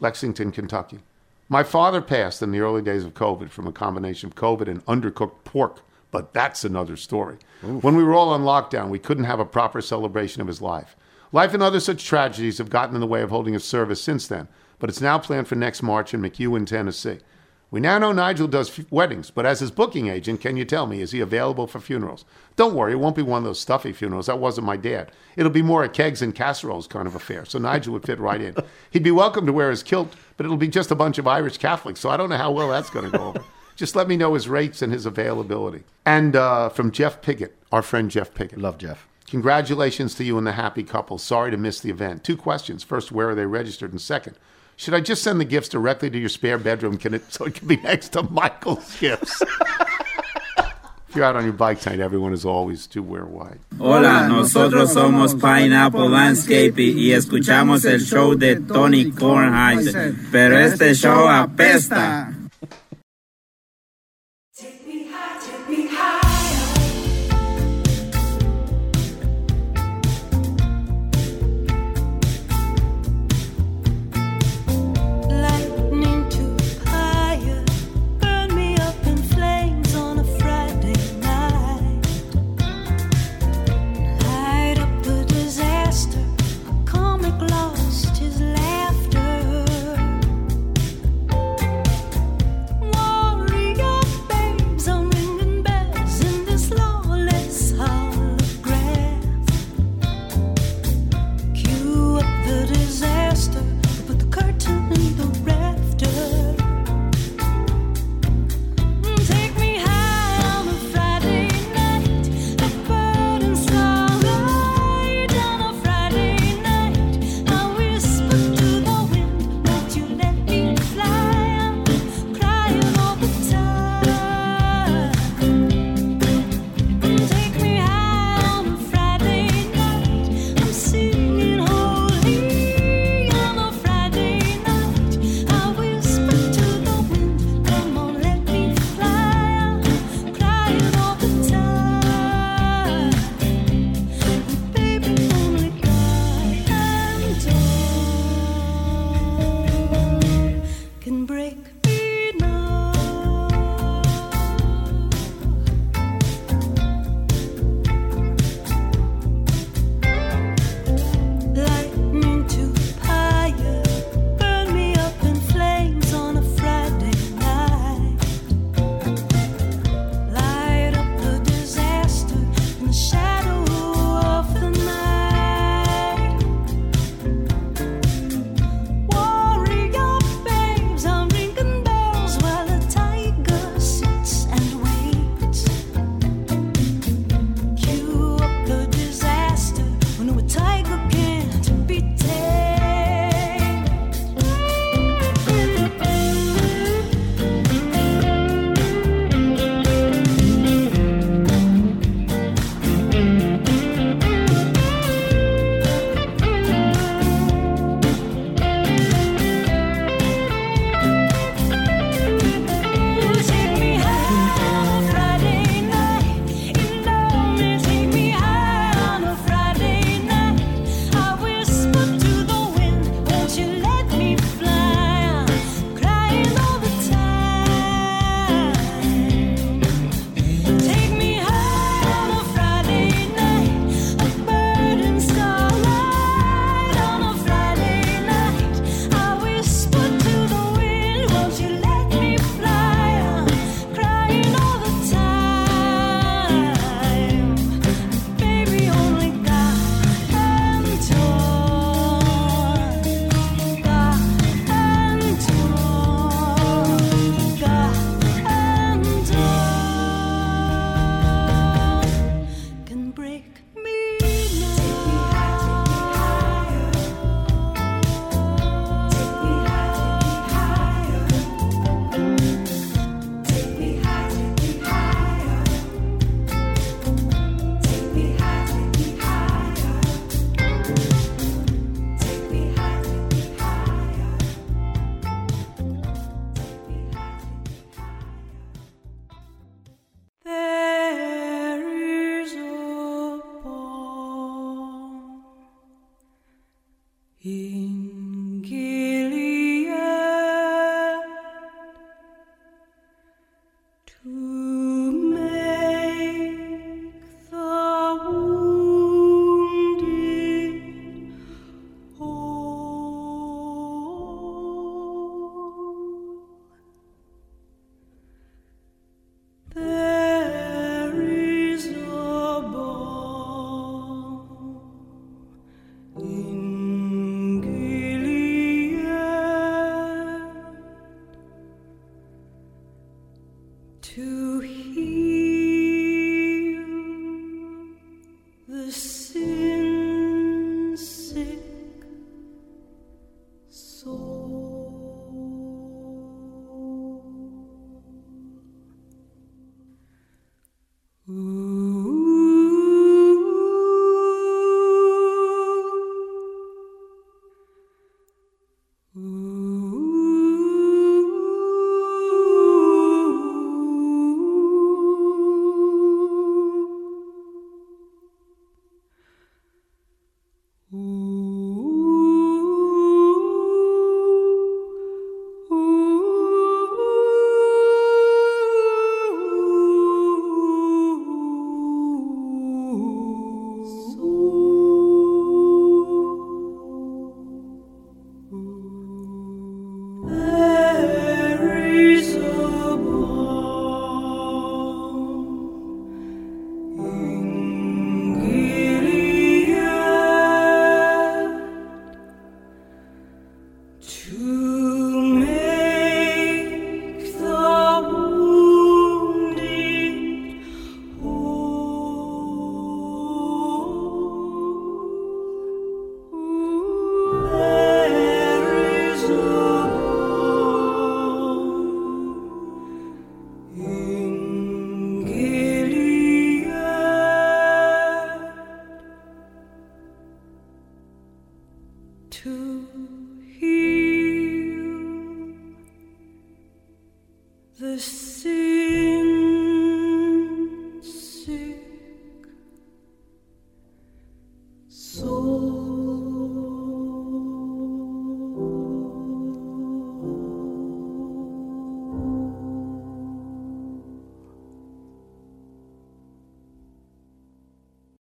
Lexington, Kentucky. My father passed in the early days of COVID from a combination of COVID and undercooked pork, but that's another story. When we were all on lockdown, we couldn't have a proper celebration of his life. Life and other such tragedies have gotten in the way of holding a service since then, but it's now planned for next March in McEwen, Tennessee. We now know Nigel does f- weddings, but as his booking agent, can you tell me, is he available for funerals? Don't worry, it won't be one of those stuffy funerals. That wasn't my dad. It'll be more a kegs and casseroles kind of affair, so Nigel would fit right in. He'd be welcome to wear his kilt, but it'll be just a bunch of Irish Catholics, so I don't know how well that's going to go over. Just let me know his rates and his availability. And uh, from Jeff Piggott, our friend Jeff Piggott. Love Jeff. Congratulations to you and the happy couple. Sorry to miss the event. Two questions. First, where are they registered? And second, should I just send the gifts directly to your spare bedroom can it, so it can be next to Michael's gifts? if you're out on your bike tonight, everyone is always to wear white. Hola, nosotros somos Pineapple Landscaping y escuchamos el show de Tony Kornheiser, pero este show apesta. The